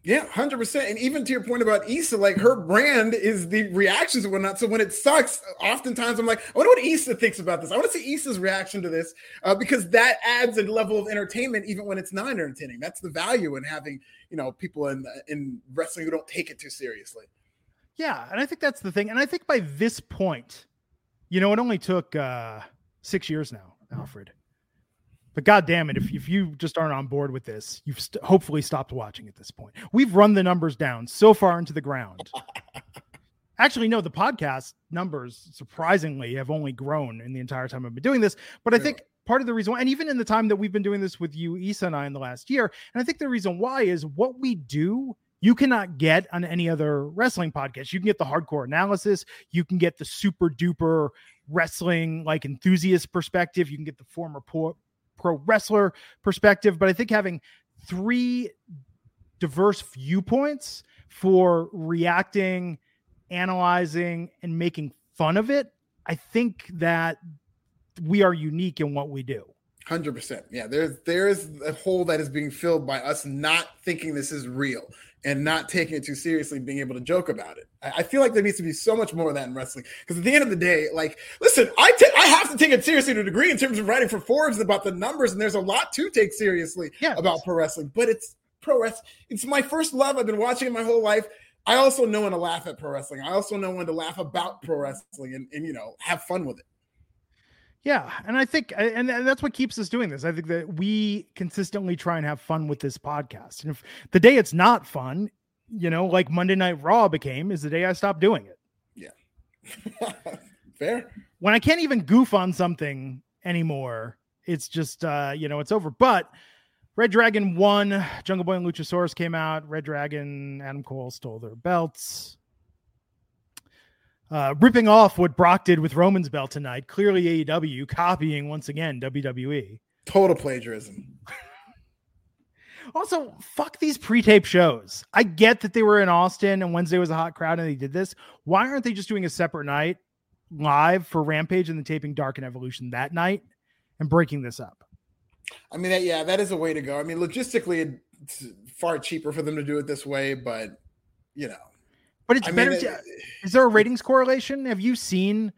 Yeah, hundred percent. And even to your point about Issa, like her brand is the reactions and whatnot. So when it sucks, oftentimes I'm like, I wonder what Issa thinks about this. I want to see Issa's reaction to this uh, because that adds a level of entertainment, even when it's not entertaining. That's the value in having you know people in in wrestling who don't take it too seriously. Yeah, and I think that's the thing. And I think by this point, you know, it only took uh six years now, Alfred. But god damn it, if, if you just aren't on board with this, you've st- hopefully stopped watching at this point. We've run the numbers down so far into the ground. Actually, no, the podcast numbers surprisingly have only grown in the entire time I've been doing this. But I think part of the reason, why, and even in the time that we've been doing this with you, Issa and I in the last year, and I think the reason why is what we do you cannot get on any other wrestling podcast. You can get the hardcore analysis, you can get the super duper wrestling like enthusiast perspective, you can get the former pro, pro wrestler perspective, but I think having three diverse viewpoints for reacting, analyzing, and making fun of it, I think that we are unique in what we do. Hundred percent. Yeah, there's there is a hole that is being filled by us not thinking this is real and not taking it too seriously, being able to joke about it. I, I feel like there needs to be so much more of that in wrestling. Because at the end of the day, like, listen, I I have to take it seriously to a degree in terms of writing for Forbes about the numbers, and there's a lot to take seriously Yeah. about pro wrestling. But it's pro wrestling. It's my first love. I've been watching it my whole life. I also know when to laugh at pro wrestling. I also know when to laugh about pro wrestling and, and you know have fun with it. Yeah, and I think, and that's what keeps us doing this. I think that we consistently try and have fun with this podcast. And if the day it's not fun, you know, like Monday Night Raw became, is the day I stopped doing it. Yeah. Fair. When I can't even goof on something anymore, it's just, uh, you know, it's over. But Red Dragon won. Jungle Boy and Luchasaurus came out. Red Dragon, Adam Cole stole their belts. Uh, ripping off what Brock did with Roman's belt tonight. Clearly, AEW copying once again. WWE. Total plagiarism. Also, fuck these pre-tape shows. I get that they were in Austin and Wednesday was a hot crowd and they did this. Why aren't they just doing a separate night live for Rampage and then taping Dark and Elevation that night and breaking this up? I mean, that, yeah, that is a way to go. I mean, logistically, it's far cheaper for them to do it this way, but you know, But it's I better. mean, to, it- is there a ratings correlation? Have you seen?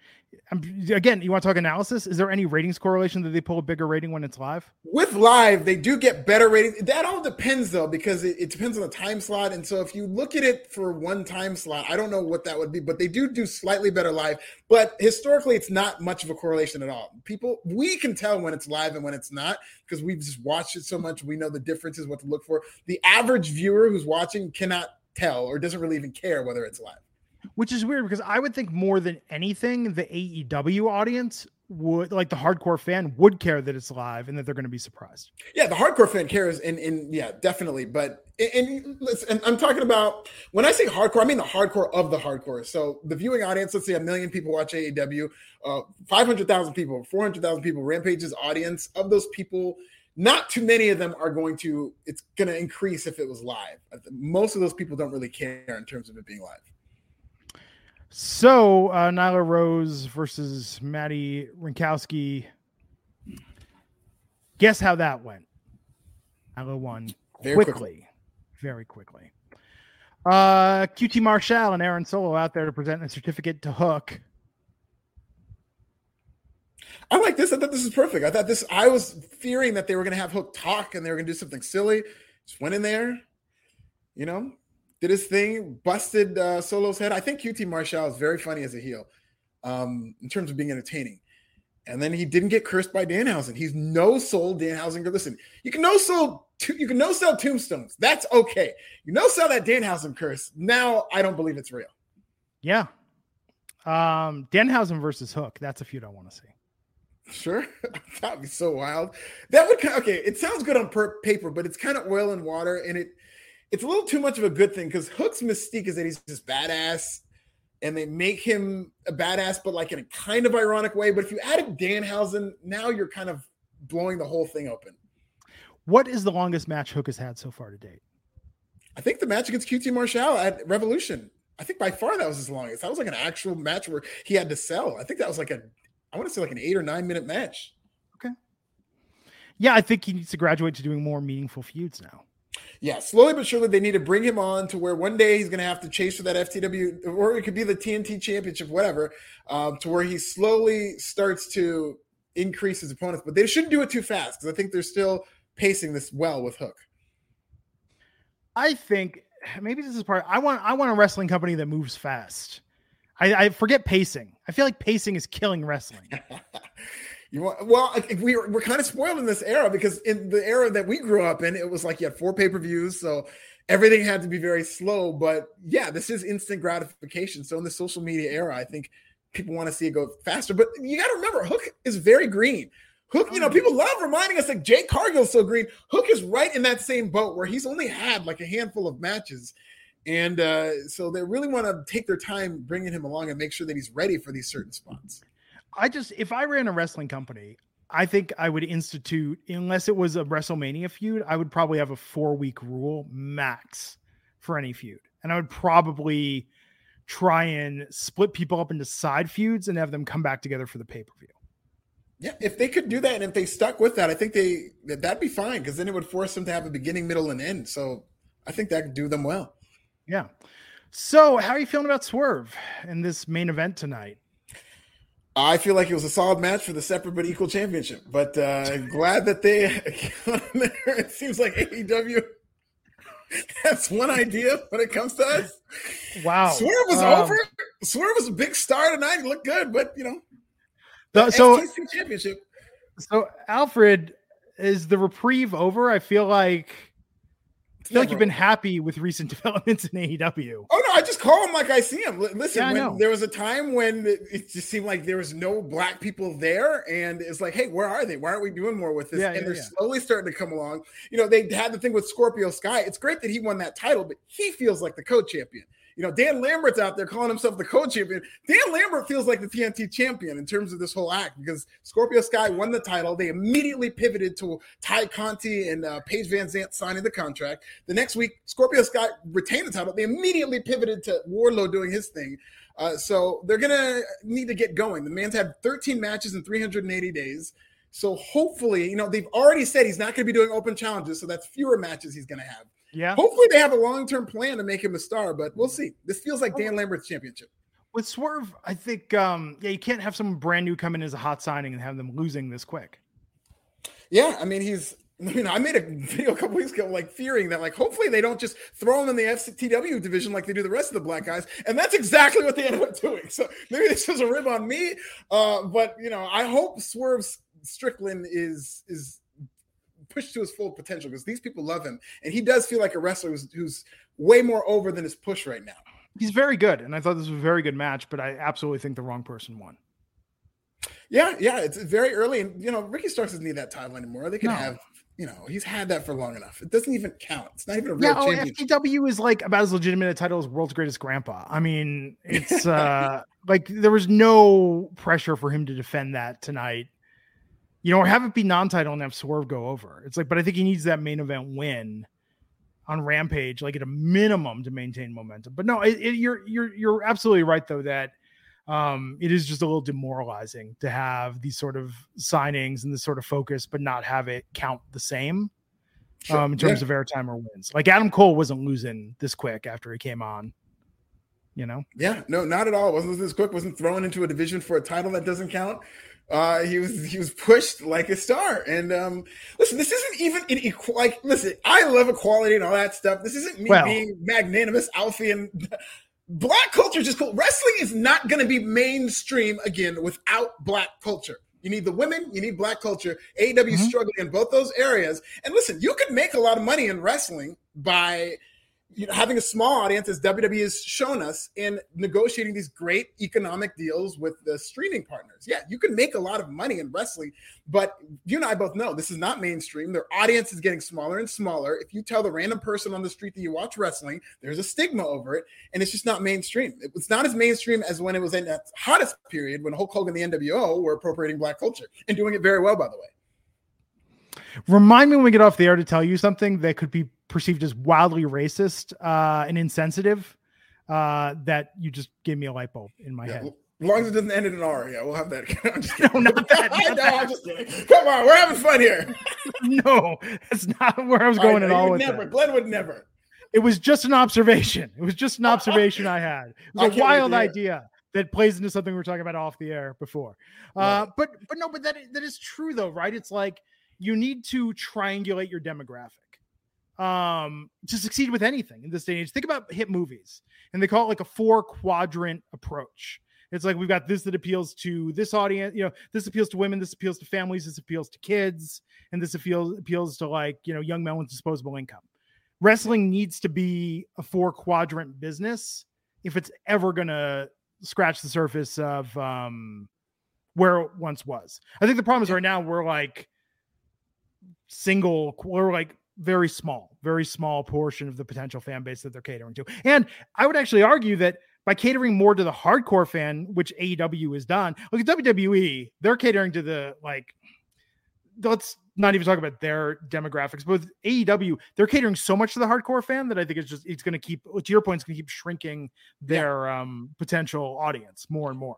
Um, again, you want to talk analysis? Is there any ratings correlation that they pull a bigger rating when it's live? with live, they do get better ratings. That all depends though, because it, it depends on the time slot. And so, if you look at it for one time slot, I don't know what that would be, but they do do slightly better live. But historically, it's not much of a correlation at all. People, we can tell when it's live and when it's not because we've just watched it so much. We know the differences, what to look for. The average viewer who's watching cannot tell or doesn't really even care whether it's live. Which is weird because I would think more than anything, the AEW audience would like the hardcore fan would care that it's live and that they're going to be surprised. Yeah, the hardcore fan cares, and, and yeah, definitely. But and, I'm talking about when I say hardcore, I mean the hardcore of the hardcore. So the viewing audience, let's say a million people watch AEW, uh, five hundred thousand people, four hundred thousand people. Rampage's audience of those people, not too many of them are going to. It's going to increase if it was live. Most of those people don't really care in terms of it being live. So uh, Nyla Rose versus Madi Wrenkowski. Guess how that went? Nyla won Very quickly, quickly. very quickly. Uh, QT Marshall and Aaron Solo out there to present a certificate to Hook. I like this. I thought this is perfect. I thought this. I was fearing that they were going to have Hook talk and they were going to do something silly. Just went in there, you know, did his thing, busted uh, Solo's head. I think QT Marshall is very funny as a heel, um, in terms of being entertaining. And then he didn't get cursed by Danhausen. He's no soul Danhausen. Listen, you can no soul. You can no sell tombstones. That's okay. You no sell that Danhausen curse. Now I don't believe it's real. Yeah. Um, Danhausen versus Hook. That's a feud I want to see. Sure, that'd be so wild. That would kind of, okay. It sounds good on per- paper, but it's kind of oil and water, and it it's a little too much of a good thing because Hook's mystique is that he's just badass, and they make him a badass, but like in a kind of ironic way. But if you added Danhausen, now you're kind of blowing the whole thing open. What is the longest match Hook has had so far to date? I think the match against QT Marshall at Revolution. I think by far that was his longest. That was like an actual match where he had to sell. I think that was like a I want to say like an eight or nine minute match. Okay. Yeah, I think he needs to graduate to doing more meaningful feuds now. Yeah, slowly but surely they need to bring him on to where one day he's going to have to chase for that FTW, or it could be the TNT Championship, whatever, um, to where he slowly starts to increase his opponents. But they shouldn't do it too fast because I think they're still pacing this well with Hook. I think maybe this is part. I want I want a wrestling company that moves fast. I, I forget pacing. I feel like pacing is killing wrestling. you want well, we were, we're kind of spoiled in this era because in the era that we grew up in, it was like you had four pay per views, so everything had to be very slow. But yeah, this is instant gratification. So in the social media era, I think people want to see it go faster. But you got to remember, Hook is very green. Hook, you know, oh, people love reminding us that Jade Cargill's so green. Hook is right in that same boat where he's only had like a handful of matches and uh, so they really want to take their time bringing him along and make sure that he's ready for these certain spots. I just, if I ran a wrestling company, I think I would institute, unless it was a WrestleMania feud, I would probably have a four week rule max for any feud. And I would probably try and split people up into side feuds and have them come back together for the pay per view. Yeah, if they could do that and if they stuck with that, I think they that'd be fine because then it would force them to have a beginning, middle, and end. So I think that could do them well. Yeah. So, how are you feeling about Swerve in this main event tonight? I feel like it was a solid match for the separate but equal championship. But uh, glad that they it seems like AEW that's one idea when it comes to us. Wow. Swerve was um, over. Swerve was a big star tonight. He looked good, but you know. The, so championship. So Alfred, is the reprieve over? I feel like I feel like you've been happy with recent developments in AEW. Oh no, I just call him like I see him. Listen, yeah, when there was a time when it just seemed like there was no black people there, and it's like, hey, where are they? Why aren't we doing more with this? Yeah, and yeah, they're slowly starting to come along. You know, they had the thing with Scorpio Sky. It's great that he won that title, but he feels like the co-champion. You know, Dan Lambert's out there calling himself the co-champion. Dan Lambert feels like the TNT champion in terms of this whole act because Scorpio Sky won the title. They immediately pivoted to Tay Conti and uh, Paige VanZant signing the contract. The next week, Scorpio Sky retained the title. They immediately pivoted to Wardlow doing his thing. Uh, so they're gonna need to get going. The man's had 13 matches in 380 days. So hopefully, you know, they've already said he's not going to be doing open challenges. So that's fewer matches he's going to have. Yeah. Hopefully they have a long term plan to make him a star, but we'll see. This feels like Dan Lambert's championship. With Swerve, I think um, yeah, you can't have someone brand new come in as a hot signing and have them losing this quick. Yeah, I mean he's you know, I made a video a couple weeks ago, like fearing that, like, hopefully they don't just throw him in the FTW division like they do the rest of the black guys, and that's exactly what they ended up doing. So maybe this is a rib on me, uh, but you know, I hope Swerve Strickland is is pushed to his full potential because these people love him, and he does feel like a wrestler who's, who's way more over than his push right now. He's very good, and I thought this was a very good match, but I absolutely think the wrong person won. Yeah, yeah, it's very early, and you know Ricky Starks doesn't need that title anymore. They can no. have, you know, he's had that for long enough. It doesn't even count. It's not even a real yeah, oh, FTW is like about as legitimate a title as World's Greatest Grandpa. I mean, it's uh like there was no pressure for him to defend that tonight you know, or have it be non-title and have Swerve go over. It's like, but I think he needs that main event win on Rampage, like at a minimum, to maintain momentum. But no, it, it, you're you're you're absolutely right though that um, it is just a little demoralizing to have these sort of signings and this sort of focus, but not have it count the same sure. um, in terms yeah. of airtime or wins. Like Adam Cole wasn't losing this quick after he came on. You know? Yeah, no, not at all. Wasn't this quick? Wasn't thrown into a division for a title that doesn't count. Uh, he was he was pushed like a star. And um, listen, this isn't even an equal. Like, listen, I love equality and all that stuff. This isn't me well, being magnanimous, Alfie, and black culture is just cool. Wrestling is not going to be mainstream again without black culture. You need the women, you need black culture. AEW mm-hmm. struggling in both those areas. And listen, you could make a lot of money in wrestling by you know, having a small audience, as WWE has shown us, in negotiating these great economic deals with the streaming partners. Yeah, you can make a lot of money in wrestling, but you and I both know this is not mainstream. Their audience is getting smaller and smaller. If you tell the random person on the street that you watch wrestling, there's a stigma over it, and it's just not mainstream. It's not as mainstream as when it was in that hottest period when Hulk Hogan and the NWO were appropriating black culture and doing it very well, by the way. Remind me when we get off the air to tell you something that could be perceived as wildly racist uh, and insensitive. Uh, that you just gave me a light bulb in my Yeah, head. As long as it doesn't end in an R, yeah, we'll have that. No, not that, not know, that. I'm just kidding. Come on, we're having fun here. no, that's not where I was going I at all never. that. Glenn would never. It was just an observation. It was just an observation I had. It was a wild to hear it. idea that plays into something we were talking about off the air before. Uh, but but no, but that that is true though, right? It's like you need to triangulate your demographic um to succeed with anything in this day and age. Think about hit movies, and they call it like a four quadrant approach. It's like we've got this that appeals to this audience, you know, this appeals to women, this appeals to families, this appeals to kids, and this appeals appeals to like you know young men with disposable income. Wrestling needs to be a four quadrant business if it's ever gonna scratch the surface of um where it once was. I think the problem is right now we're like single, we're like very small, very small portion of the potential fan base that they're catering to. And I would actually argue that by catering more to the hardcore fan, which AEW has done, look at WWE, they're catering to the like let's not even talk about their demographics, but with AEW, they're catering so much to the hardcore fan that I think it's just it's gonna keep to your point, it's gonna keep shrinking their um potential audience more and more.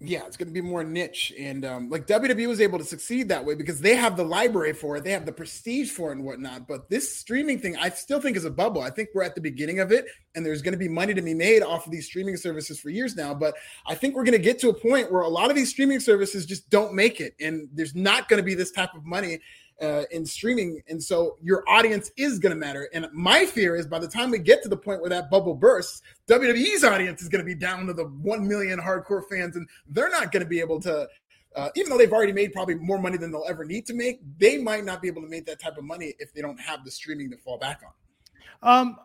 Yeah, it's going to be more niche, and um, like WWE was able to succeed that way because they have the library for it, they have the prestige for it, and whatnot. But this streaming thing, I still think is a bubble. I think we're at the beginning of it, and there's going to be money to be made off of these streaming services for years now. But I think we're going to get to a point where a lot of these streaming services just don't make it, and there's not going to be this type of money uh, in streaming. And so your audience is going to matter. And my fear is by the time we get to the point where that bubble bursts, WWE's audience is going to be down to the 1 million hardcore fans, and they're not going to be able to. Uh, even though they've already made probably more money than they'll ever need to make, they might not be able to make that type of money if they don't have the streaming to fall back on. Um,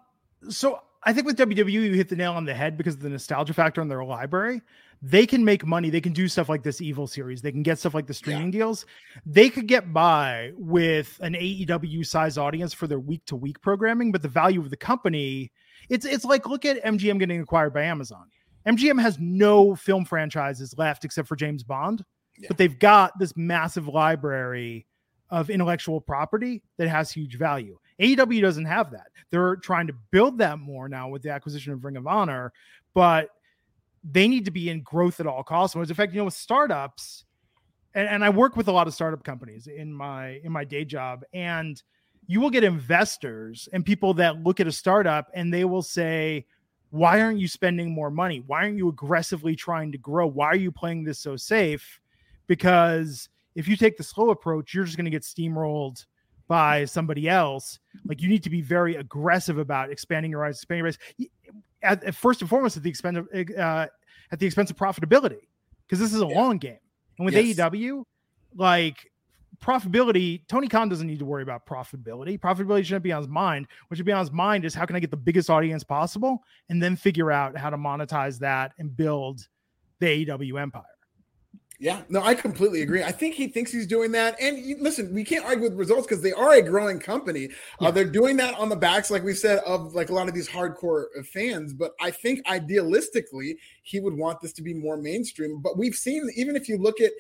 so I think with WWE, you hit the nail on the head because of the nostalgia factor in their library. They can make money. They can do stuff like this Evil series. They can get stuff like the streaming deals. They could get by with an AEW size audience for their week to week programming, but the value of the company, it's it's like look at MGM getting acquired by Amazon. MGM has no film franchises left except for James Bond, Yeah. but they've got this massive library of intellectual property that has huge value. AEW doesn't have that. They're trying to build that more now with the acquisition of Ring of Honor, but they need to be in growth at all costs. In fact, you know, with startups, and, and I work with a lot of startup companies in my in my day job, and you will get investors and people that look at a startup and they will say, Why aren't you spending more money? Why aren't you aggressively trying to grow? Why are you playing this so safe? Because if you take the slow approach, you're just going to get steamrolled by somebody else. Like you need to be very aggressive about expanding your eyes, expanding your eyes. At, at first and foremost, at the expense of uh, at the expense of profitability, because this is a Yeah. long game. And with Yes. AEW, like profitability, Tony Khan doesn't need to worry about profitability. Profitability shouldn't be on his mind. What should be on his mind is how can I get the biggest audience possible, and then figure out how to monetize that and build the AEW empire. Yeah, no, I completely agree. I think he thinks he's doing that. And you, listen, we can't argue with results because they are a growing company. Uh, they're doing that on the backs, like we said, of like a lot of these hardcore uh, fans. But I think idealistically, he would want this to be more mainstream. But we've seen, even if you look at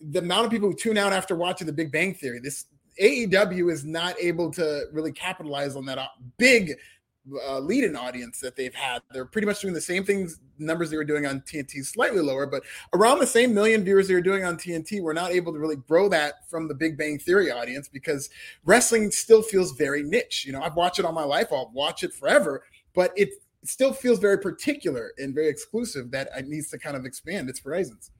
the amount of people who tune out after watching The Big Bang Theory, this AEW is not able to really capitalize on that uh, big uh, lead-in audience that they've had. They're pretty much doing the same things numbers they were doing on TNT, slightly lower, but around the same million viewers they were doing on TNT. We're not able to really grow that from the Big Bang Theory audience because wrestling still feels very niche. You know, I've watched it all my life. I'll watch it forever, but it still feels very particular and very exclusive that it needs to kind of expand its horizons.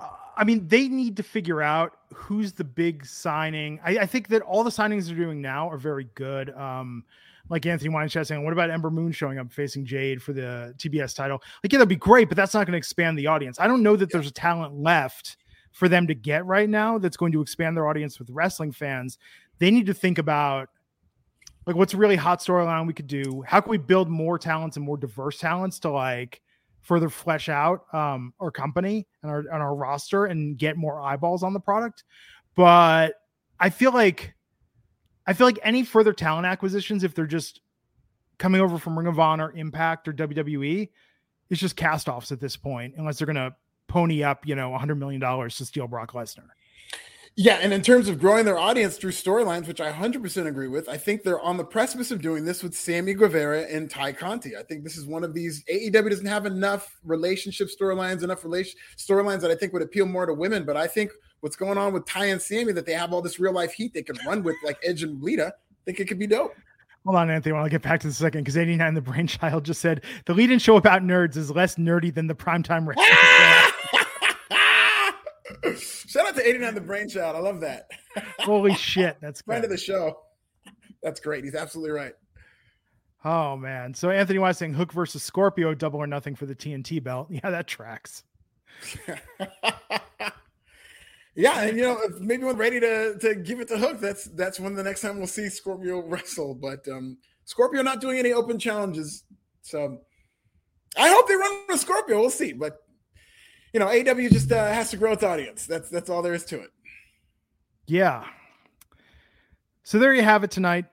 Uh, I mean, they need to figure out who's the big signing. I, I think that all the signings they're doing now are very good. Um, like Anthony Weinstein saying, what about Ember Moon showing up facing Jade for the TBS title? Like, yeah, that'd be great, but that's not going to expand the audience. I don't know that there's a talent left for them to get right now that's going to expand their audience with wrestling fans. They need to think about Like, what's a really hot storyline we could do? How can we build more talents and more diverse talents to like further flesh out um, our company and our and our roster and get more eyeballs on the product? But I feel like I feel like any further talent acquisitions, if they're just coming over from Ring of Honor, Impact, or WWE, it's just cast offs at this point, unless they're gonna pony up, you know, $100 million to steal Brock Lesnar. Yeah, and in terms of growing their audience through storylines, which I 100% agree with, I think they're on the precipice of doing this with Sammy Guevara and Tay Conti. I think this is one of these AEW doesn't have enough relationship storylines, enough relation storylines that I think would appeal more to women. But I think what's going on with Ty and Sammy, that they have all this real life heat they can run with, like Edge and Lita, I think it could be dope. Hold on, Anthony. I want to get back to the second because 89 the brainchild just said the lead in show about nerds is less nerdy than the primetime wrestling. Shout out to 89 the brainchild. I love that. Holy shit. That's friend of the show. That's great. He's absolutely right. Oh man. So Anthony was saying Hook versus Scorpio, double or nothing for the TNT belt. Yeah, that tracks. Yeah, and you know, maybe when ready to to give it to Hook, that's that's when the next time we'll see Scorpio wrestle. But um Scorpio not doing any open challenges. So I hope they run with Scorpio. We'll see. But you know, AW just uh, has to grow its audience. That's that's all there is to it. Yeah. So there you have it tonight.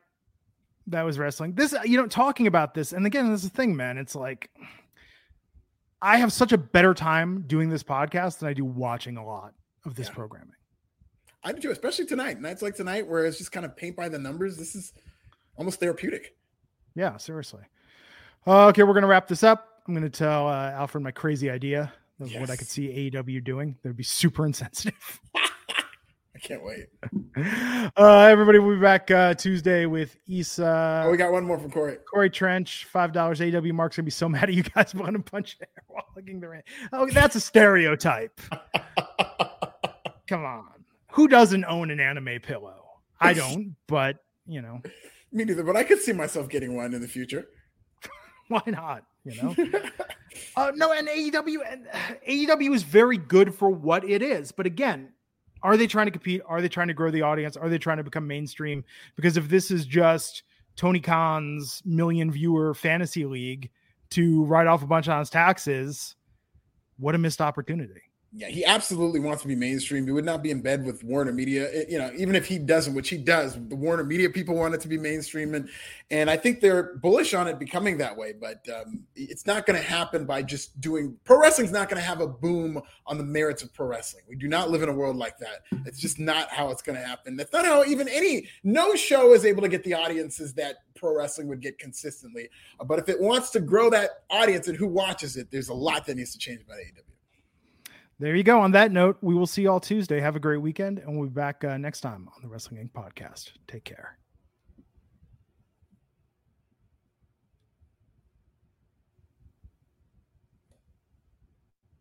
That was wrestling. This, you know, talking about this, and again, this is the thing, man. It's like I have such a better time doing this podcast than I do watching a lot of this yeah. programming. I do too, especially tonight. Nights like tonight, where it's just kind of paint by the numbers. This is almost therapeutic. Yeah, seriously. Uh, okay, we're gonna wrap this up. I'm gonna tell uh, Alfred my crazy idea of yes. what I could see AEW doing. That would be super insensitive. I can't wait. Uh, everybody, we'll be back uh, Tuesday with Issa. Oh, we got one more from Corey. Corey Trench, five dollars. AW Mark's gonna be so mad at you guys want to punch air while looking the ring. Oh, that's a stereotype. Come on, who doesn't own an anime pillow? I don't, but you know, me neither. But I could see myself getting one in the future. Why not? You know. uh, no, and AEW and AEW is very good for what it is, but again, are they trying to compete? Are they trying to grow the audience? Are they trying to become mainstream? Because if this is just Tony Khan's million viewer fantasy league to write off a bunch on his taxes, what a missed opportunity yeah, he absolutely wants to be mainstream. He would not be in bed with Warner Media, you know, even if he doesn't, which he does. The Warner Media people want it to be mainstream, and and I think they're bullish on it becoming that way. But um, it's not going to happen by just doing pro wrestling's not going to have a boom on the merits of pro wrestling. We do not live in a world like that. It's just not how it's going to happen. That's not how even any no show is able to get the audiences that pro wrestling would get consistently. But if it wants to grow that audience and who watches it, there's a lot that needs to change about AEW there you go. On that note, we will see you all Tuesday. Have a great weekend, and we'll be back uh, next time on the Wrestling Inc. podcast. Take care.